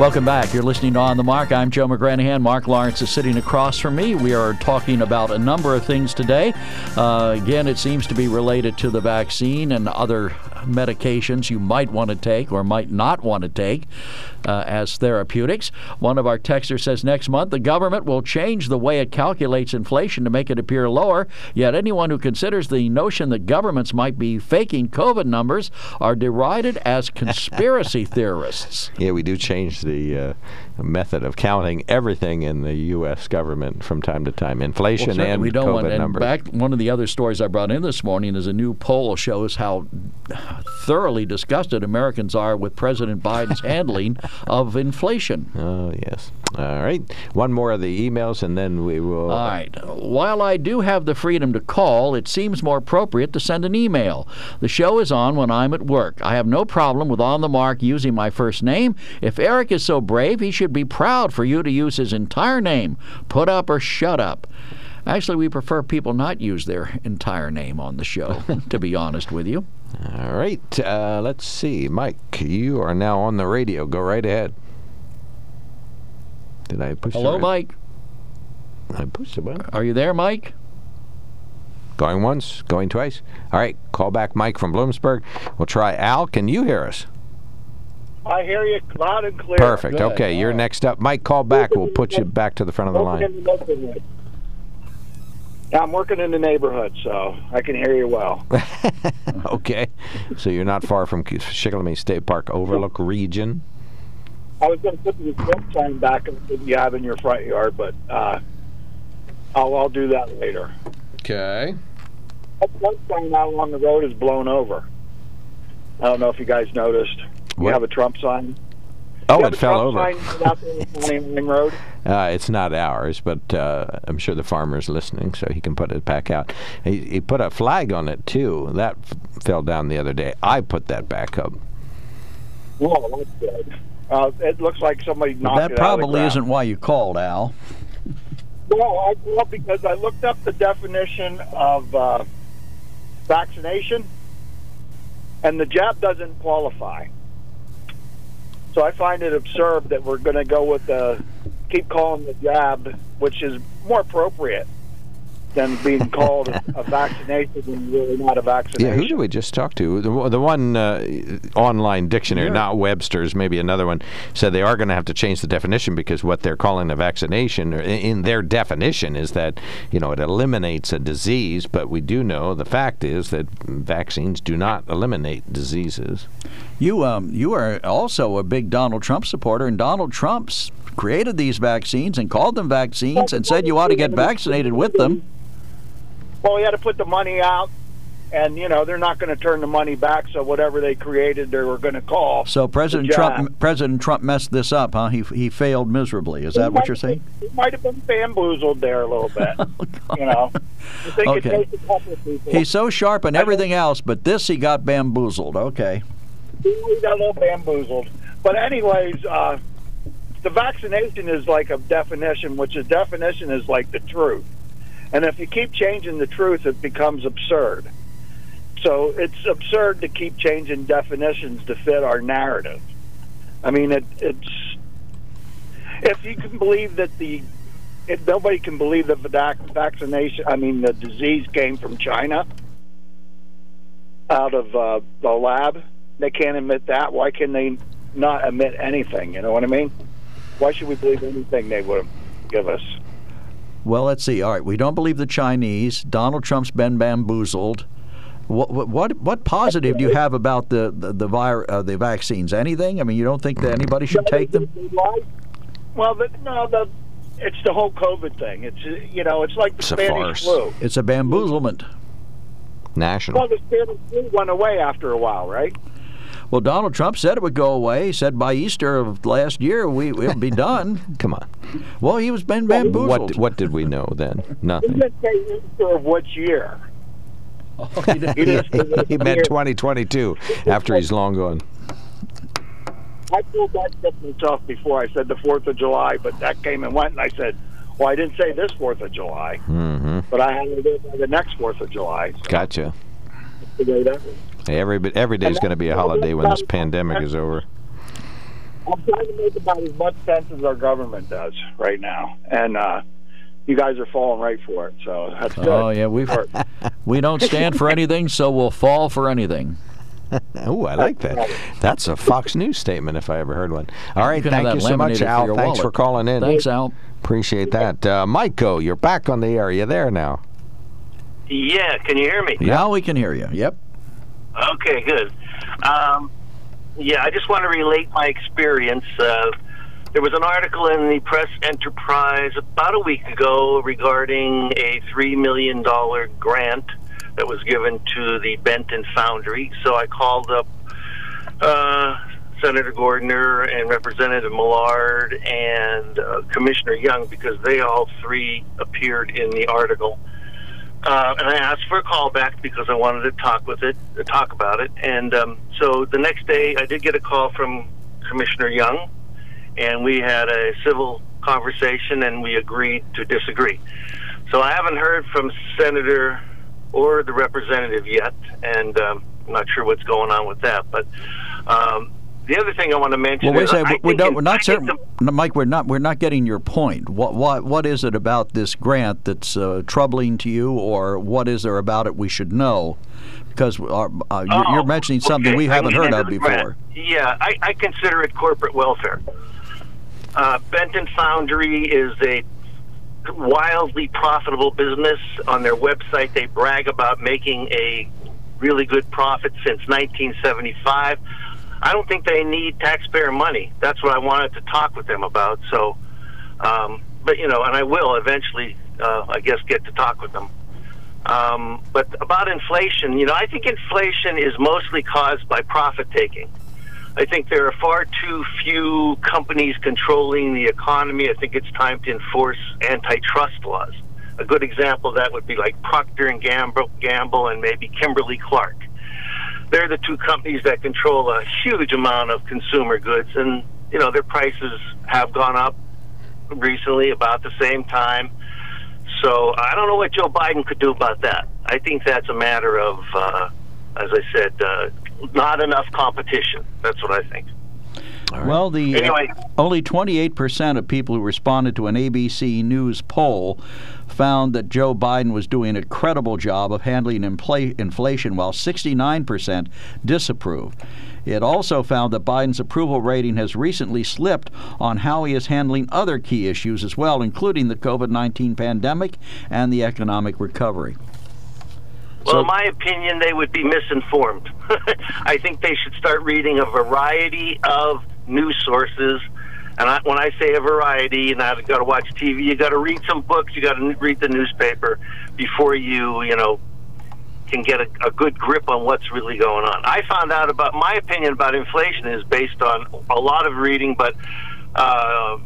Welcome back. You're listening to On the Mark. I'm Joe McGranaghan. Mark Lawrence is sitting across from me. We are talking about a number of things today. Uh, again, it seems to be related to the vaccine and other medications you might want to take or might not want to take uh, as therapeutics. One of our texters says next month the government will change the way it calculates inflation to make it appear lower. Yet anyone who considers the notion that governments might be faking COVID numbers are derided as conspiracy theorists. Yeah, we do change the uh, method of counting everything in the U.S. government from time to time. Inflation well, and we don't COVID want, and numbers. Back, one of the other stories I brought in this morning is a new poll shows how thoroughly disgusted Americans are with President Biden's handling of inflation. Oh, yes. All right. One more of the emails, and then we will. All right. While I do have the freedom to call, it seems more appropriate to send an email. The show is on when I'm at work. I have no problem with On the Mark using my first name. If Eric is so brave, he should be proud for you to use his entire name. Put up or shut up. Actually, we prefer people not use their entire name on the show, to be honest with you. All right. Uh, let's see. Mike, you are now on the radio. Go right ahead. Did I push Hello, the Mike. I pushed the button. Are you there, Mike? Going once, going twice. All right. Call back Mike from Bloomsburg. We'll try Al. Can you hear us? I hear you loud and clear. Perfect. Okay, you're next up. Mike, call back. We'll put you back to the front of the line. I'm working in the neighborhood, so I can hear you well. okay. So you're not far from Shikellamy State Park Overlook region. I was going to put the stop sign back that you have in your front yard, but uh, I'll, I'll do that later. Okay. That stop sign out along the road is blown over. I don't know if you guys noticed. You What? have a Trump sign. Oh, it fell over. sign out there on County Line Road. Uh, it's not ours, but uh, I'm sure the farmer's listening, so he can put it back out. He, he put a flag on it too. That f- fell down the other day. I put that back up. Well, that's good. Uh, it looks like somebody knocked that it out of the probably isn't why you called, Al. Well, I well because I looked up the definition of uh, vaccination, and the jab doesn't qualify. So I find it absurd that we're going to go with the keep calling the jab, which is more appropriate than being called a vaccination when you're really not a vaccination. Yeah, who do we just talk to? The, the one uh, online dictionary, not Webster's, maybe another one, said they are going to have to change the definition because what they're calling a vaccination, in- in their definition, is that you know it eliminates a disease. But we do know the fact is that vaccines do not eliminate diseases. You um you are also a big Donald Trump supporter, and Donald Trump's created these vaccines and called them vaccines and said you ought to get vaccinated with them. Well, we had to put the money out, and you know they're not going to turn the money back. So whatever they created, they were going to call. So President. Trump President Trump messed this up, huh? He he failed miserably. Is that what you're saying? He might have been bamboozled there a little bit. you know, think Okay. it takes a couple of people. He's so sharp in everything else, but this he got bamboozled. Okay. He got a little bamboozled. But anyways, uh, the vaccination is like a definition, which a definition is like the truth. And if you keep changing the truth, it becomes absurd. So it's absurd to keep changing definitions to fit our narrative. I mean, it, it's if you can believe that the if nobody can believe that the vac- vaccination, I mean, the disease came from China out of uh, the lab. They can't admit that. Why can they not admit anything? You know what I mean? Why should we believe anything they would give us? Well, let's see. All right, we don't believe the Chinese. Donald Trump's been bamboozled. What what what, what positive do you have about the the the, vir- uh, the vaccines? Anything? I mean, you don't think that anybody should take them? Well, the, no, the it's the whole COVID thing. It's uh, you know, it's like the It's a Spanish farce. flu. It's a bamboozlement. National. Well, the Spanish flu went away after a while, right? Well, Donald Trump said it would go away. He said by Easter of last year we it'll be done. Come on. Well, he was been bamboozled. What what did we know then? He Nothing. didn't say Easter of which year. he didn't- he meant 2022 after he's long gone. I pulled that stuff myself before. I said the Fourth of July, but that came and went, and I said, "Well, I didn't say this Fourth of July, Mm-hmm. but I had to do it by the next Fourth of July." So Gotcha. That's the way that was. Hey, every every day's going to be a holiday when this pandemic is over. I'm trying to make about as much sense as our government does right now, and uh, you guys are falling right for it. So that's good. Oh yeah, we we don't stand for anything, so we'll fall for anything. oh, I like that. That's a Fox News statement if I ever heard one. All right, can have thank you so much, laminated for Al. Thanks wallet. for calling in. Thanks, Al. Appreciate that. Uh, Michael, you're back on the air. You there now? Yeah, can you hear me? Now we can hear you. Yep. Okay, good. Um, yeah, I just want to relate my experience. Uh, there was an article in the Press Enterprise about a week ago regarding a $3 million grant that was given to the Benton Foundry. So I called up uh, Senator Gordner and Representative Millard and uh, Commissioner Young because they all three appeared in the article. Uh, and I asked for a call back because I wanted to talk with it, uh, talk about it. And um, so the next day, I did get a call from Commissioner Young, and we had a civil conversation, and we agreed to disagree. So I haven't heard from Senator or the representative yet, and um, I'm not sure what's going on with that. But um, the other thing I want to mention Well, wait a second. We, don't, we're not certain, no, Mike. We're not. We're not getting your point. What? What? What is it about this grant that's uh, troubling to you, or what is there about it we should know? Because our, uh, you're, Oh, you're mentioning something okay. we haven't heard of before. Yeah, I, I consider it corporate welfare. Uh, Benton Foundry is a wildly profitable business. On their website, they brag about making a really good profit since 1975. I don't think they need taxpayer money. That's what I wanted to talk with them about. So, um, but you know, and I will eventually, uh, I guess, get to talk with them. Um, but about inflation, you know, I think inflation is mostly caused by profit taking. I think there are far too few companies controlling the economy. I think it's time to enforce antitrust laws. A good example of that would be like Procter and Gamble, Gamble and maybe Kimberly Clark. They're the two companies that control a huge amount of consumer goods, and you know their prices have gone up recently about the same time. So I don't know what Joe Biden could do about that. I think that's a matter of, uh, as I said, uh, not enough competition. That's what I think. Well, the uh, Anyway. only 28% of people who responded to an ABC News poll found that Joe Biden was doing a credible job of handling infl- inflation, while 69% disapproved. It also found that Biden's approval rating has recently slipped on how he is handling other key issues as well, including the COVID 19 pandemic and the economic recovery. Well, in my opinion, they would be misinformed. I think they should start reading a variety of news sources. And I, when I say a variety, know, you got to watch TV, you got to read some books, you got to read the newspaper before you, you know, can get a, a good grip on what's really going on. I found out about my opinion about inflation is based on a lot of reading, but uh,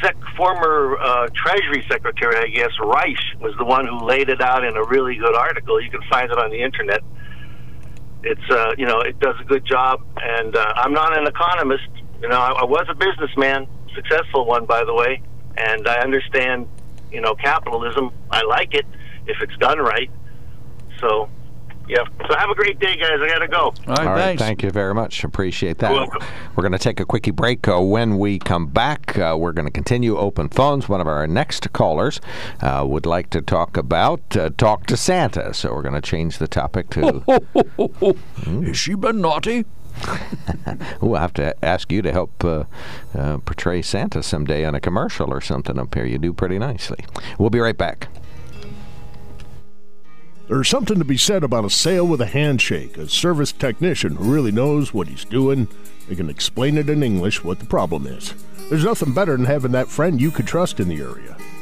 sec- former uh, Treasury Secretary, I guess, Reich was the one who laid it out in a really good article. You can find it on the internet. It's uh, you know it does a good job, and uh, I'm not an economist. You know, I, I was a businessman, successful one, by the way, and I understand you know capitalism. I like it if it's done right. So, yeah. So have a great day, guys. I gotta go. All right, Thank you very much. Appreciate that. You're welcome. We're going to take a quickie break. Uh, when we come back, uh, we're going to continue open phones. One of our next callers uh, would like to talk about uh, talk to Santa, so we're going to change the topic to. Has she been naughty? We'll have to ask you to help uh, uh, portray Santa someday on a commercial or something up here. You do pretty nicely. We'll be right back. There's something to be said about a sale with a handshake, a service technician who really knows what he's doing. They can explain it in English what the problem is. There's nothing better than having that friend you could trust in the area.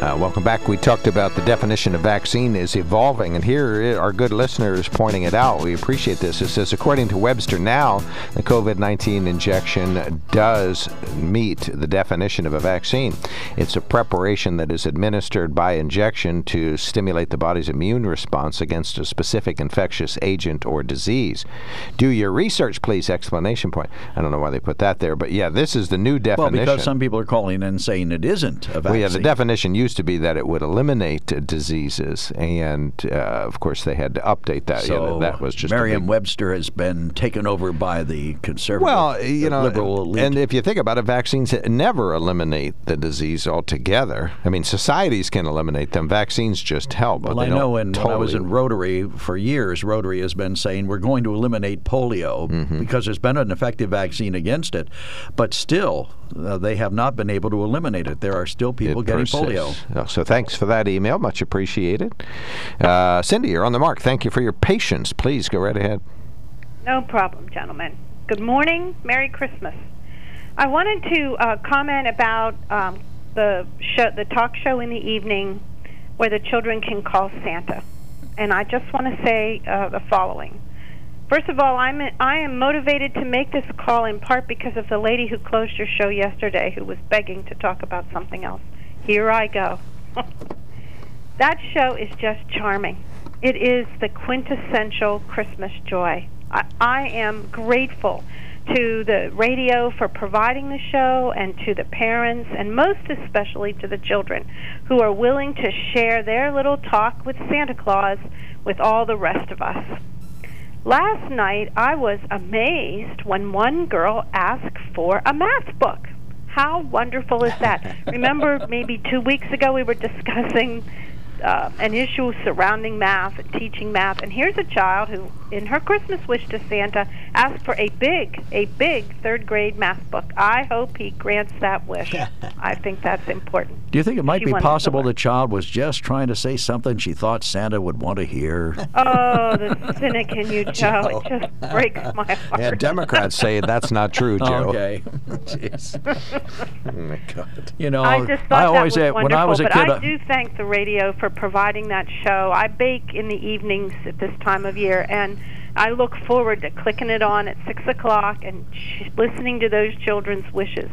Uh, welcome back. We talked about the definition of vaccine is evolving, and here our good listener is pointing it out. We appreciate this. It says, according to Webster now, the COVID 19 injection does meet the definition of a vaccine. It's a preparation that is administered by injection to stimulate the body's immune response against a specific infectious agent or disease. Do your research, please! Explanation point. I don't know why they put that there, but yeah, this is the new definition. Well, because some people are calling and saying it isn't a vaccine. Well, yeah, the definition used to be that it would eliminate uh, diseases, and uh, of course they had to update that. So yeah, that was just Merriam-Webster has been taken over by the conservative, well, you know, liberal elite. and if you think about it, vaccines never eliminate the disease altogether. I mean, societies can eliminate them; vaccines just help. Well, but I know when, totally when I was in Rotary for years, Rotary has been saying we're going to eliminate polio Mm-hmm. because there's been an effective vaccine against it, but still uh, they have not been able to eliminate it. There are still people It getting persists. polio. Oh, So thanks for that email. Much appreciated. Uh, Cindy, you're on the mark. Thank you for your patience. Please go right ahead. No problem, gentlemen. Good morning. Merry Christmas. I wanted to uh, comment about um, the show, the talk show in the evening, where the children can call Santa, and I just want to say uh, the following. First of all, I'm I am motivated to make this call in part because of the lady who closed your show yesterday, who was begging to talk about something else. Here I go. that show is just charming. It is the quintessential Christmas joy. I, I am grateful to the radio for providing the show and to the parents and most especially to the children who are willing to share their little talk with Santa Claus with all the rest of us. Last night I was amazed when one girl asked for a math book. How wonderful is that? Remember, maybe two weeks ago we were discussing uh, an issue surrounding math and teaching math, and here's a child who, in her Christmas wish to Santa, asked for a big, a big third grade math book. I hope he grants that wish. I think that's important. Do you think it might She be possible the child was just trying to say something she thought Santa would want to hear? Oh, the cynic in you, Joe! It just breaks my heart. Yeah, Democrats say that's not true, Joe. Okay. Jeez. Oh my God. You know, I just thought always that had- was when I was a kid. but uh, I do thank the radio for providing that show. I bake in the evenings at this time of year, and I look forward to clicking it on at six o'clock and sh- listening to those children's wishes.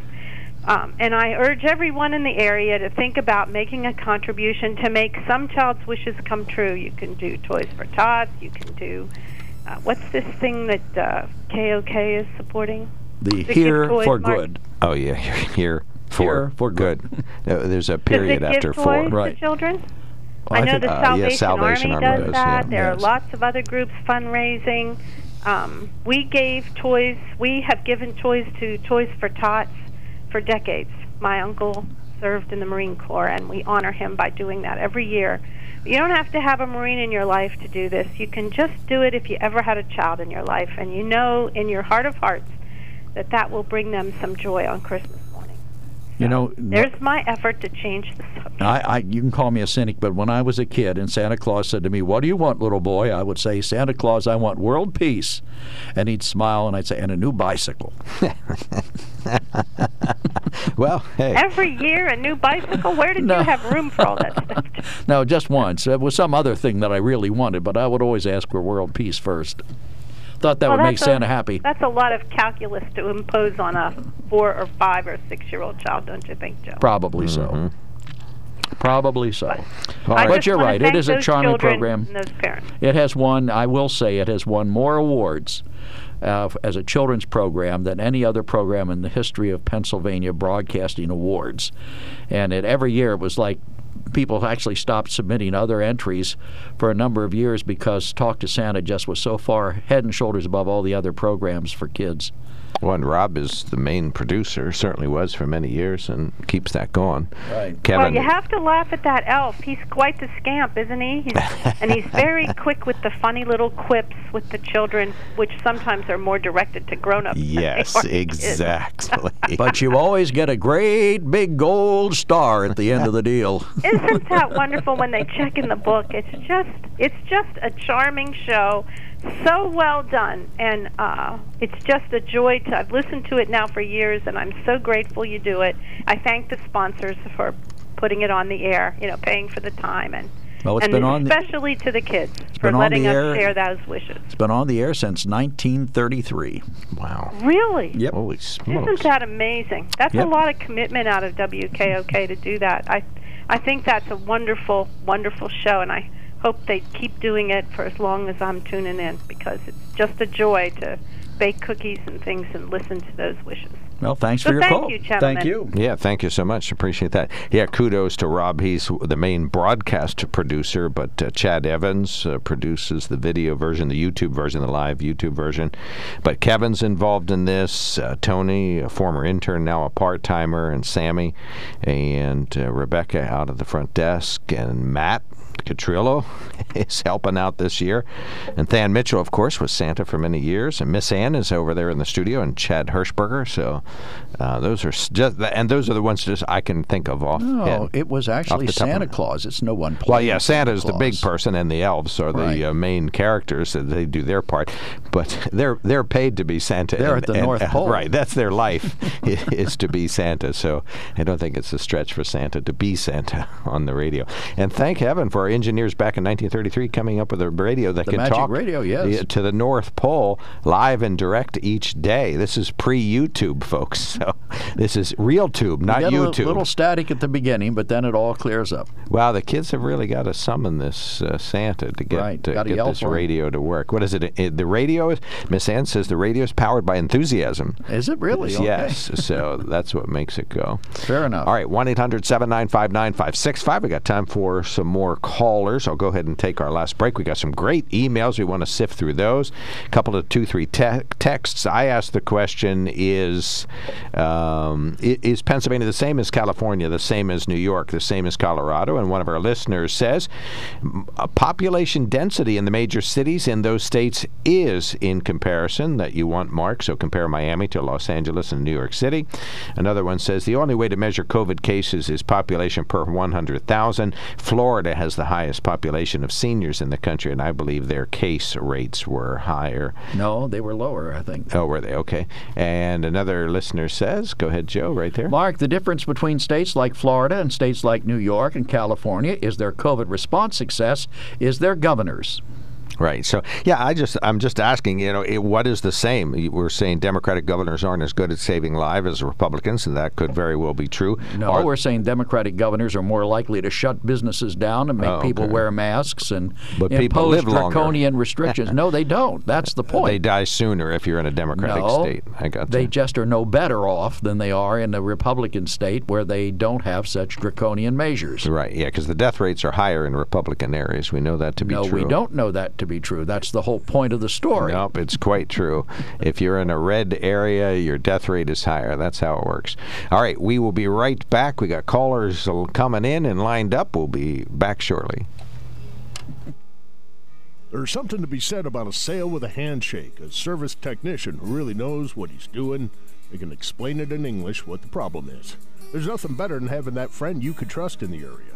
Um, and I urge everyone in the area to think about making a contribution to make some child's wishes come true. You can do Toys for Tots. You can do uh, what's this thing that uh, KOK is supporting? the Give here Toys for Mark. good. Oh yeah, here, here for Here for good. Uh, There's a Does it period give after toys four. to children? Well, I I know think- the uh, Salvation, Salvation Army, Army does does, that. yeah. There Yes. are lots of other groups fundraising. Um, we gave toys. We have given toys to Toys for Tots for decades. My uncle served in the Marine Corps, and we honor him by doing that every year. You don't have to have a Marine in your life to do this. You can just do it if you ever had a child in your life, and you know in your heart of hearts that that will bring them some joy on Christmas. You know, There's my effort to change the subject. I, I, you can call me a cynic, but when I was a kid and Santa Claus said to me, "What do you want, little boy?" I would say, "Santa Claus, I want world peace," and he'd smile and I'd say, "And a new bicycle." well, hey, Every year a new bicycle. Where did No. you have room for all that stuff? no, just once. It was some other thing that I really wanted, but I would always ask for world peace first. Thought that Well, would make that's Santa a, happy. That's a lot of calculus to impose on a four or five or six year old child, don't you think, Joe? Probably so. Probably so. I but you're right. It is a charming program. And those parents. It has won, I will say, it has won more awards uh, as a children's program than any other program in the history of Pennsylvania Broadcasting Awards. And it, every year it was like people actually stopped submitting other entries for a number of years because Talk to Santa just was so far head and shoulders above all the other programs for kids. Well, and Rob is the main producer, certainly was for many years, and keeps that going. Right. Kevin, Well, you have to laugh at that elf. He's quite the scamp, isn't he? He's, and he's very quick with the funny little quips with the children, which sometimes are more directed to grown-ups. yes, are to kids. exactly. But you always get a great big gold star at the end of the deal. Isn't that wonderful when they check in the book? It's just it's just a charming show, so well done, and uh, it's just a joy to. I've listened to it now for years, and I'm so grateful you do it. I thank the sponsors for putting it on the air. You know, paying for the time and Well, it's and been on the- especially to the kids for letting us air- share those wishes. It's been on the air since 1933. Wow. Really? Yep. Holy Isn't that amazing? That's Yep. a lot of commitment out of WKOK to do that. I, I think that's a wonderful, wonderful show, and I hope they keep doing it for as long as I'm tuning in because it's just a joy to bake cookies and things and listen to those wishes. Well, thanks So for your thank call. you, gentlemen. Thank you. Yeah, thank you so much. Appreciate that. Yeah, kudos to Rob. He's the main broadcast producer, but uh, Chad Evans uh, produces the video version, the YouTube version, the live YouTube version. But Kevin's involved in this. Uh, Tony, a former intern, now a part timer, and Sammy, and uh, Rebecca out of the front desk, and Matt. Catrillo is helping out this year. And Than Mitchell, of course, was Santa for many years. And Miss Ann is over there in the studio, and Chad Hirschberger. So uh, those are just, and those are the ones just I can think of off. No, head, it was actually the top of Santa Claus. It's no one. Well, yeah, Santa's Santa the big person, and the elves are Right. the uh, main characters. That they do their part, but they're they're paid to be Santa. They're and- at the and- North Pole. right? That's their life is to be Santa. So I don't think it's a stretch for Santa to be Santa on the radio. And thank heaven for our engineers back in 1933 coming up with a radio that The can talk radio, yes. to the North Pole live and direct each day. This is pre-YouTube, folks. So this is real tube, You not a YouTube. little, little static at the beginning, but then it all clears up. Wow, the kids have really got to summon this uh, Santa to get Right, to gotta get this radio to work. What is it? it the radio is Miss Ann says the radio is powered by enthusiasm. Is it really? Okay. Yes. so that's what makes it go. Fair enough. All right, one 9565 We got time for some more callers. I'll go ahead and take our last break. We got some great emails. We want to sift through those. A couple of two, three te- texts. I asked the question: Is um, is Pennsylvania the same as California, the same as New York, the same as Colorado? And one of our listeners says, a population density in the major cities in those states is in comparison that you want, Mark. So compare Miami to Los Angeles and New York City. Another one says the only way to measure COVID cases is population per 100,000. Florida has the highest population of seniors in the country, and I believe their case rates were higher. No, they were lower, I think. Oh, were they? Okay. And another listener says, go ahead, Joe, right there. Mark, the difference between states like Florida and states like New York and California is their COVID response success, is their governors. Right. So, yeah, I just I'm just asking, you know, it, what is the same? We're saying Democratic governors aren't as good at saving lives as Republicans, and that could very well be true. No, Are- we're saying Democratic governors are more likely to shut businesses down and make Oh, people okay. wear masks and But impose live longer. draconian restrictions. no, they don't. That's the point. They die sooner if you're in a Democratic no, state. I got They that. just are no better off than they are in a Republican state where they don't have such draconian measures. Right. Yeah, because the death rates are higher in Republican areas. We know that to be no, true. we don't know that to be true. That's the whole point of the story. Nope, it's quite true. If you're in a red area, your death rate is higher. That's how it works. All right, we will be right back. We got callers coming in and lined up. We'll be back shortly. There's something to be said about a sale with a handshake, a service technician who really knows what he's doing. They can explain it in English what the problem is. There's nothing better than having that friend you could trust in the area.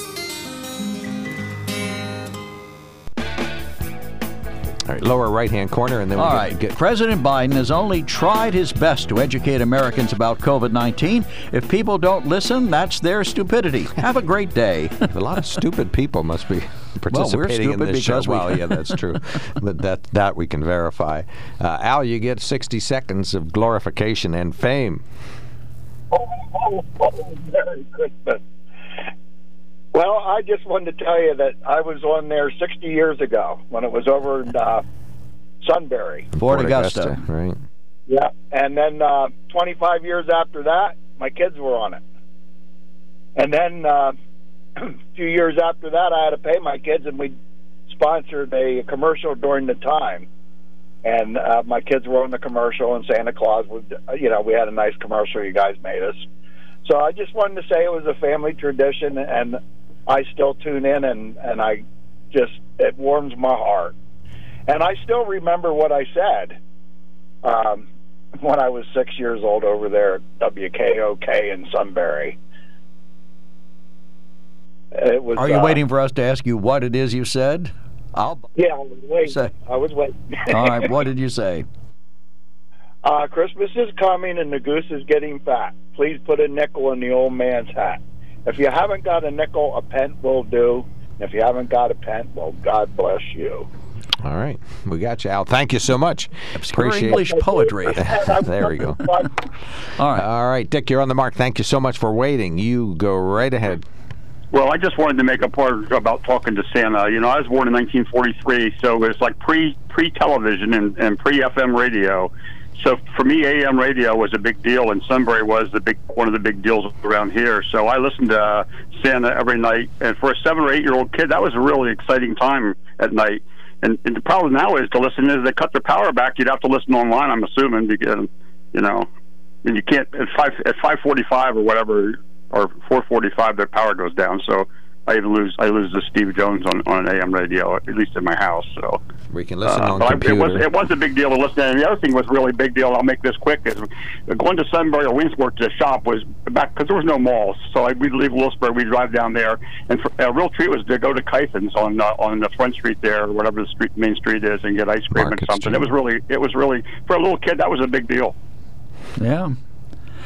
Right, lower right hand corner, and then All we right. get, President Biden has only tried his best to educate Americans about COVID 19. If people don't listen, that's their stupidity. Have a great day. a lot of stupid people must be participating in stupid this show. because we- Well, yeah, that's true, but that that we can verify. Uh, Al, you get 60 seconds of glorification and fame. Oh, Merry Christmas. Well, I just wanted to tell you that I was on there 60 years ago when it was over in uh, Sunbury. Fort Augusta. right? Yeah, and then uh, 25 years after that, my kids were on it. And then uh, a few years after that, I had to pay my kids, and we sponsored a commercial during the time. And uh, my kids were on the commercial, and Santa Claus was, you know, we had a nice commercial you guys made us. So I just wanted to say it was a family tradition, and I still tune in, and and I just it warms my heart. And I still remember what I said um, when I was six years old over there at WKOK in Sunbury. It was. Are you uh, waiting for us to ask you what it is you said? I'll Yeah, I was waiting. Say. I was waiting. All right. What did you say? Uh, Christmas is coming and the goose is getting fat. Please put a nickel in the old man's hat. If you haven't got a nickel, a pence will do. If you haven't got a pence, well, God bless you. All right, we got you, Al. Thank you so much. Appreciate English poetry. there we go. All right, all right, Dick, you're on the mark. Thank you so much for waiting. You go right ahead. Well, I just wanted to make a point about talking to Santa. You know, I was born in 1943, so it's like pre pre television and, and pre FM radio. So for me, AM radio was a big deal, and Sunbury was the big one of the big deals around here. So I listened to uh, Santa every night, and for a seven or eight year old kid, that was a really exciting time at night. And, and the problem now is to listen is they cut their power back. You'd have to listen online, I'm assuming, because you know, mean, you can't at five at five forty five or whatever or four forty five, their power goes down. So I even lose I lose the Steve Jones on, on an AM radio, at least in my house. So we can listen on but I- computer. it was it was a big deal to listen. And the other thing was really big deal. I'll make this quick. Is going to Sunbury or Winsworth to shop was back because there was no malls. So I, we'd leave Willisburg, we'd drive down there, and for, a real treat was to go to Kython's on uh, on the Front Street there, or whatever the street main street is, and get ice cream Market and something. Street. It was really it was really for a little kid that was a big deal. Yeah.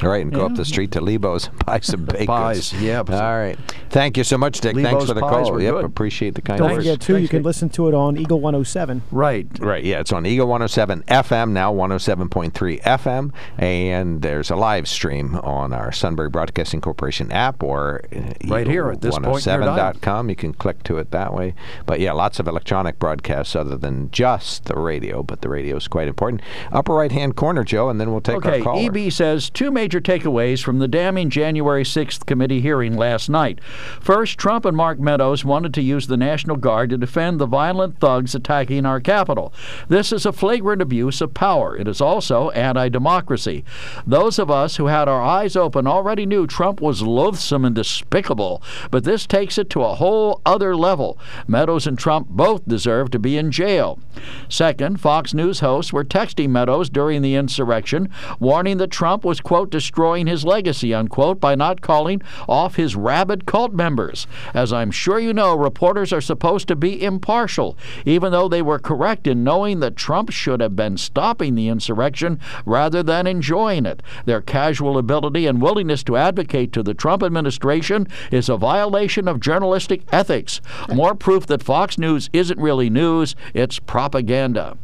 All right, and go up the street to Lebo's, and buy some baked Pies, goods. yeah. All right. Thank you so much, Dick. Thanks for the pies call. were Yep, good. appreciate the kind Don't words. forget, too, you can listen to it on Eagle 107. Right. Right, yeah, it's on Eagle 107 FM now, 107.3 FM, and there's a live stream on our Sunbury Broadcasting Corporation app or uh, Right here at this point in your dial. 107.com. You can click to it that way. But yeah, lots of electronic broadcasts other than just the radio, but the radio is quite important. Upper right hand corner, Joe, and then we'll take okay, our caller. EB says two major takeaways from the damning January 6th committee hearing last night. First, Trump and Mark Meadows wanted to use the National Guard to defend the violent thugs attacking our capital. This is a flagrant abuse of power. It is also anti democracy. Those of us who had our eyes open already knew Trump was loathsome and despicable, but this takes it to a whole other level. Meadows and Trump both deserve to be in jail. Second, Fox News hosts were texting Meadows during the insurrection, warning that Trump was, quote, destroying his legacy, unquote, by not calling off his rabid cult members. As I'm sure you know, reporters are supposed to be impartial, even though they were correct in knowing that Trump should have been stopping the insurrection rather than enjoying it. Their casual ability and willingness to advocate to the Trump administration is a violation of journalistic ethics. More proof that Fox News isn't really news, it's propaganda.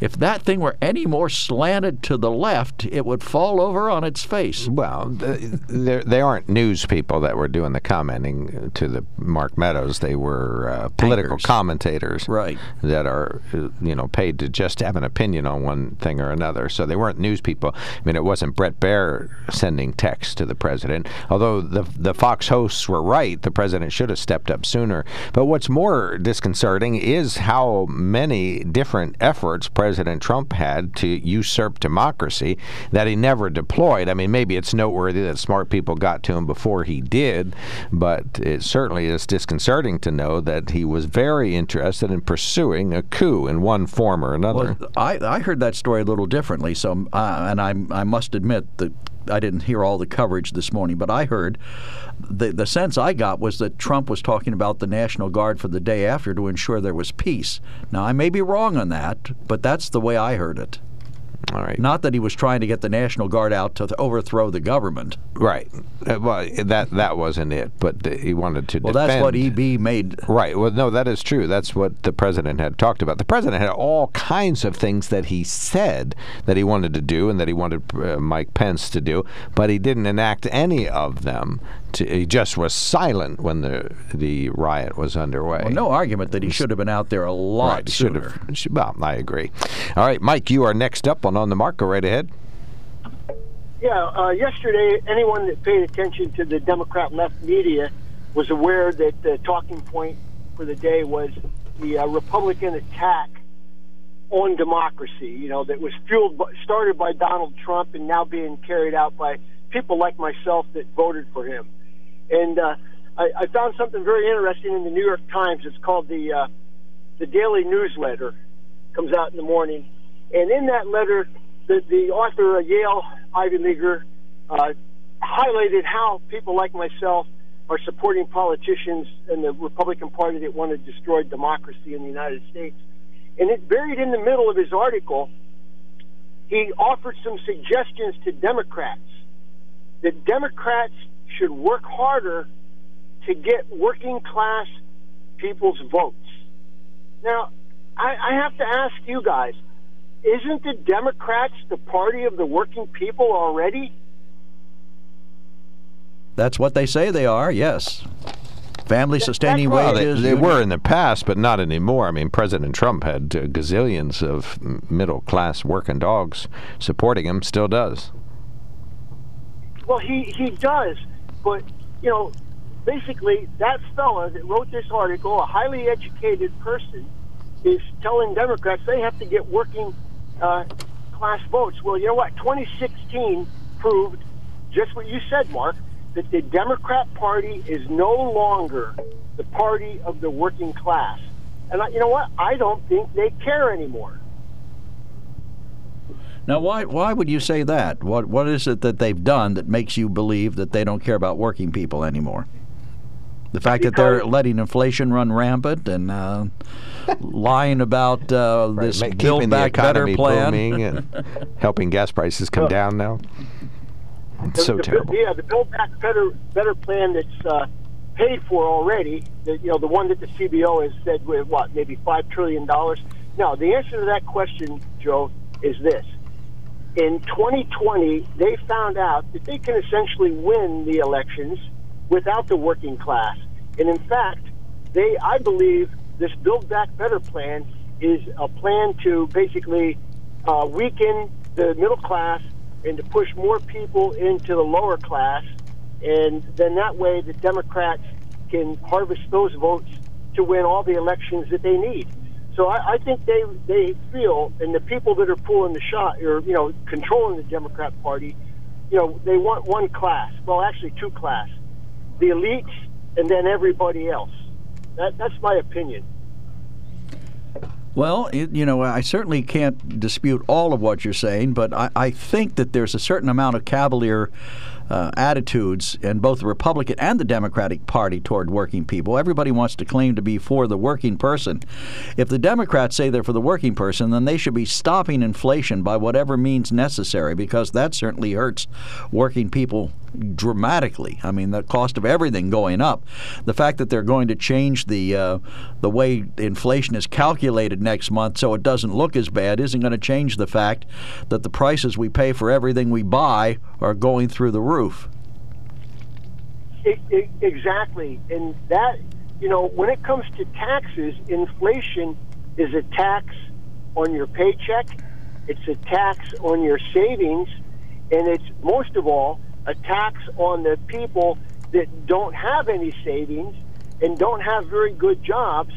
If that thing were any more slanted to the left, it would fall over on its face. Well, they they aren't news people that were doing the commenting to the Mark Meadows. They were uh, political Anchors. commentators, Right. That are uh, you know paid to just have an opinion on one thing or another. So they weren't news people. I mean, it wasn't Bret Baier sending texts to the president. Although the the Fox hosts were right, the president should have stepped up sooner. But what's more disconcerting is how many different efforts President Trump had to usurp democracy that he never deployed. I mean, maybe it's noteworthy that smart people got to him before he did, but it certainly is disconcerting to know that he was very interested in pursuing a coup in one form or another. Well, I, I heard that story a little differently. So, uh, and I, I must admit that I didn't hear all the coverage this morning, but I heard the the sense I got was that Trump was talking about the National Guard for the day after to ensure there was peace. Now, I may be wrong on that, but that's the way I heard it. All right. Not that he was trying to get the National Guard out to overthrow the government. Right. Uh, well, that that wasn't it, but he wanted to Well, defend. that's what EB made. Right. Well, no, that is true. That's what the president had talked about. The president had all kinds of things that he said that he wanted to do and that he wanted uh, Mike Pence to do, but he didn't enact any of them. To, he just was silent when the the riot was underway. Well, no argument that he should have been out there a lot Right. He should sooner. have. should- Well, I agree. All right, Mike, you are next up on on the mark. Go right ahead. Yeah, uh, yesterday, anyone that paid attention to the Democrat left media was aware that the talking point for the day was the uh, Republican attack on democracy. You know, that was fueled, by, started by Donald Trump, and now being carried out by people like myself that voted for him. And uh, I, I found something very interesting in the New York Times. It's called the uh, the Daily Newsletter. Comes out in the morning, and in that letter, the, the author, uh, Yale Ivy Leaguer, uh, highlighted how people like myself are supporting politicians in the Republican Party that want to destroy democracy in the United States. And it buried in the middle of his article, he offered some suggestions to Democrats that Democrats should work harder to get working class people's votes. Now, I, I have to ask you guys isn't the Democrats the party of the working people already? That's what they say they are, yes. Family sustaining wages. Well, they, they were in the past, but not anymore. I mean, President Trump had uh, gazillions of middle class working dogs supporting him, still does. Well, he, he does, but, you know, basically, that fella that wrote this article, a highly educated person, is telling Democrats they have to get working uh, class votes. Well, you know what? 2016 proved just what you said, Mark, that the Democrat Party is no longer the party of the working class. And I, you know what? I don't think they care anymore. Now, why why would you say that? What what is it that they've done that makes you believe that they don't care about working people anymore? The fact that they're letting inflation run rampant and uh, lying about uh, this Ma- Build keeping the Back Better economy plan. booming and helping gas prices come down now. It's so the, terrible. Yeah, the Build Back Better Better plan that's uh, paid for already. The, you know, the one that the CBO has said with what maybe five trillion dollars. Now, the answer to that question, Joe, is this: in 2020, they found out that they can essentially win the elections without the working class, and in fact, they, I believe, this Build Back Better plan is a plan to basically uh, weaken the middle class and to push more people into the lower class, and then that way the Democrats can harvest those votes to win all the elections that they need. So I, I think they they feel, and the people that are pulling the shot, or you know, controlling the Democrat Party, you know, they want one class. Well, actually, two class: the elites and then everybody else. That, that's my opinion. Well, it, you know, I certainly can't dispute all of what you're saying, but I, I think that there's a certain amount of cavalier uh, attitudes in both the Republican and the Democratic Party toward working people. Everybody wants to claim to be for the working person. If the Democrats say they're for the working person, then they should be stopping inflation by whatever means necessary, because that certainly hurts working people dramatically. I mean, the cost of everything going up. The fact that they're going to change the uh, the way inflation is calculated next month so it doesn't look as bad isn't going to change the fact that the prices we pay for everything we buy are going through the roof. E- e- exactly, and that you know, when it comes to taxes, inflation is a tax on your paycheck. It's a tax on your savings, and it's most of all a tax on the people that don't have any savings and don't have very good jobs,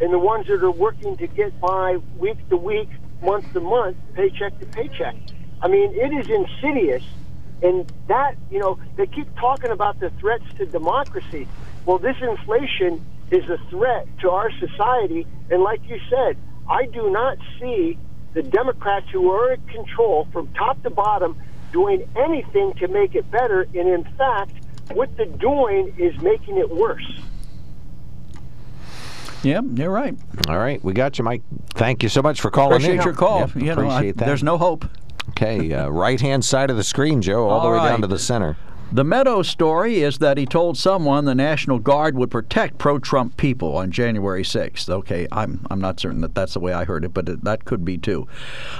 and the ones that are working to get by week to week, month to month, paycheck to paycheck. I mean, it is insidious. And that, you know, they keep talking about the threats to democracy. Well, this inflation is a threat to our society. And like you said, I do not see the Democrats who are in control from top to bottom doing anything to make it better. And in fact, what they're doing is making it worse. Yeah, you're right. All right, we got you, Mike. Thank you so much for calling Appreciate in. your call. Yep, You know, I- appreciate that. there's no hope. Okay, uh, right hand side of the screen, Joe, all, the All way down to the center. The Meadows story is that he told someone the National Guard would protect pro-Trump people on January 6th. Okay, I'm I'm not certain that that's the way I heard it, but it, that could be too.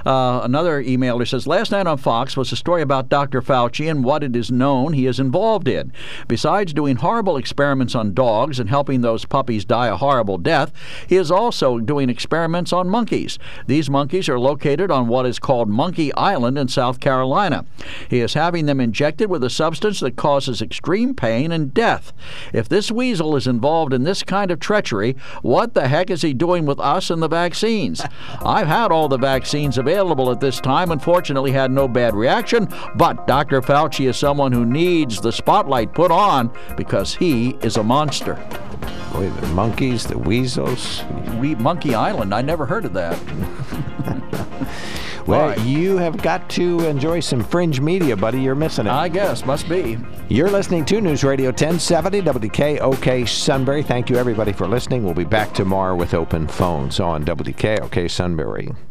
Uh, another emailer says last night on Fox was a story about Dr. Fauci and what it is known he is involved in. Besides doing horrible experiments on dogs and helping those puppies die a horrible death, he is also doing experiments on monkeys. These monkeys are located on what is called Monkey Island in South Carolina. He is having them injected with a substance that causes extreme pain and death. If this weasel is involved in this kind of treachery, what the heck is he doing with us and the vaccines? I've had all the vaccines available at this time and fortunately had no bad reaction, but Dr. Fauci is someone who needs the spotlight put on because he is a monster. Oh, Boy, the monkeys, the weasels. We Monkey Island. I never heard of that. Well, Right. you have got to enjoy some fringe media, buddy. You're missing it. I guess must be. You're listening to News Radio 1070 WKOK Sunbury. Thank you, everybody, for listening. We'll be back tomorrow with open phones on WKOK Sunbury.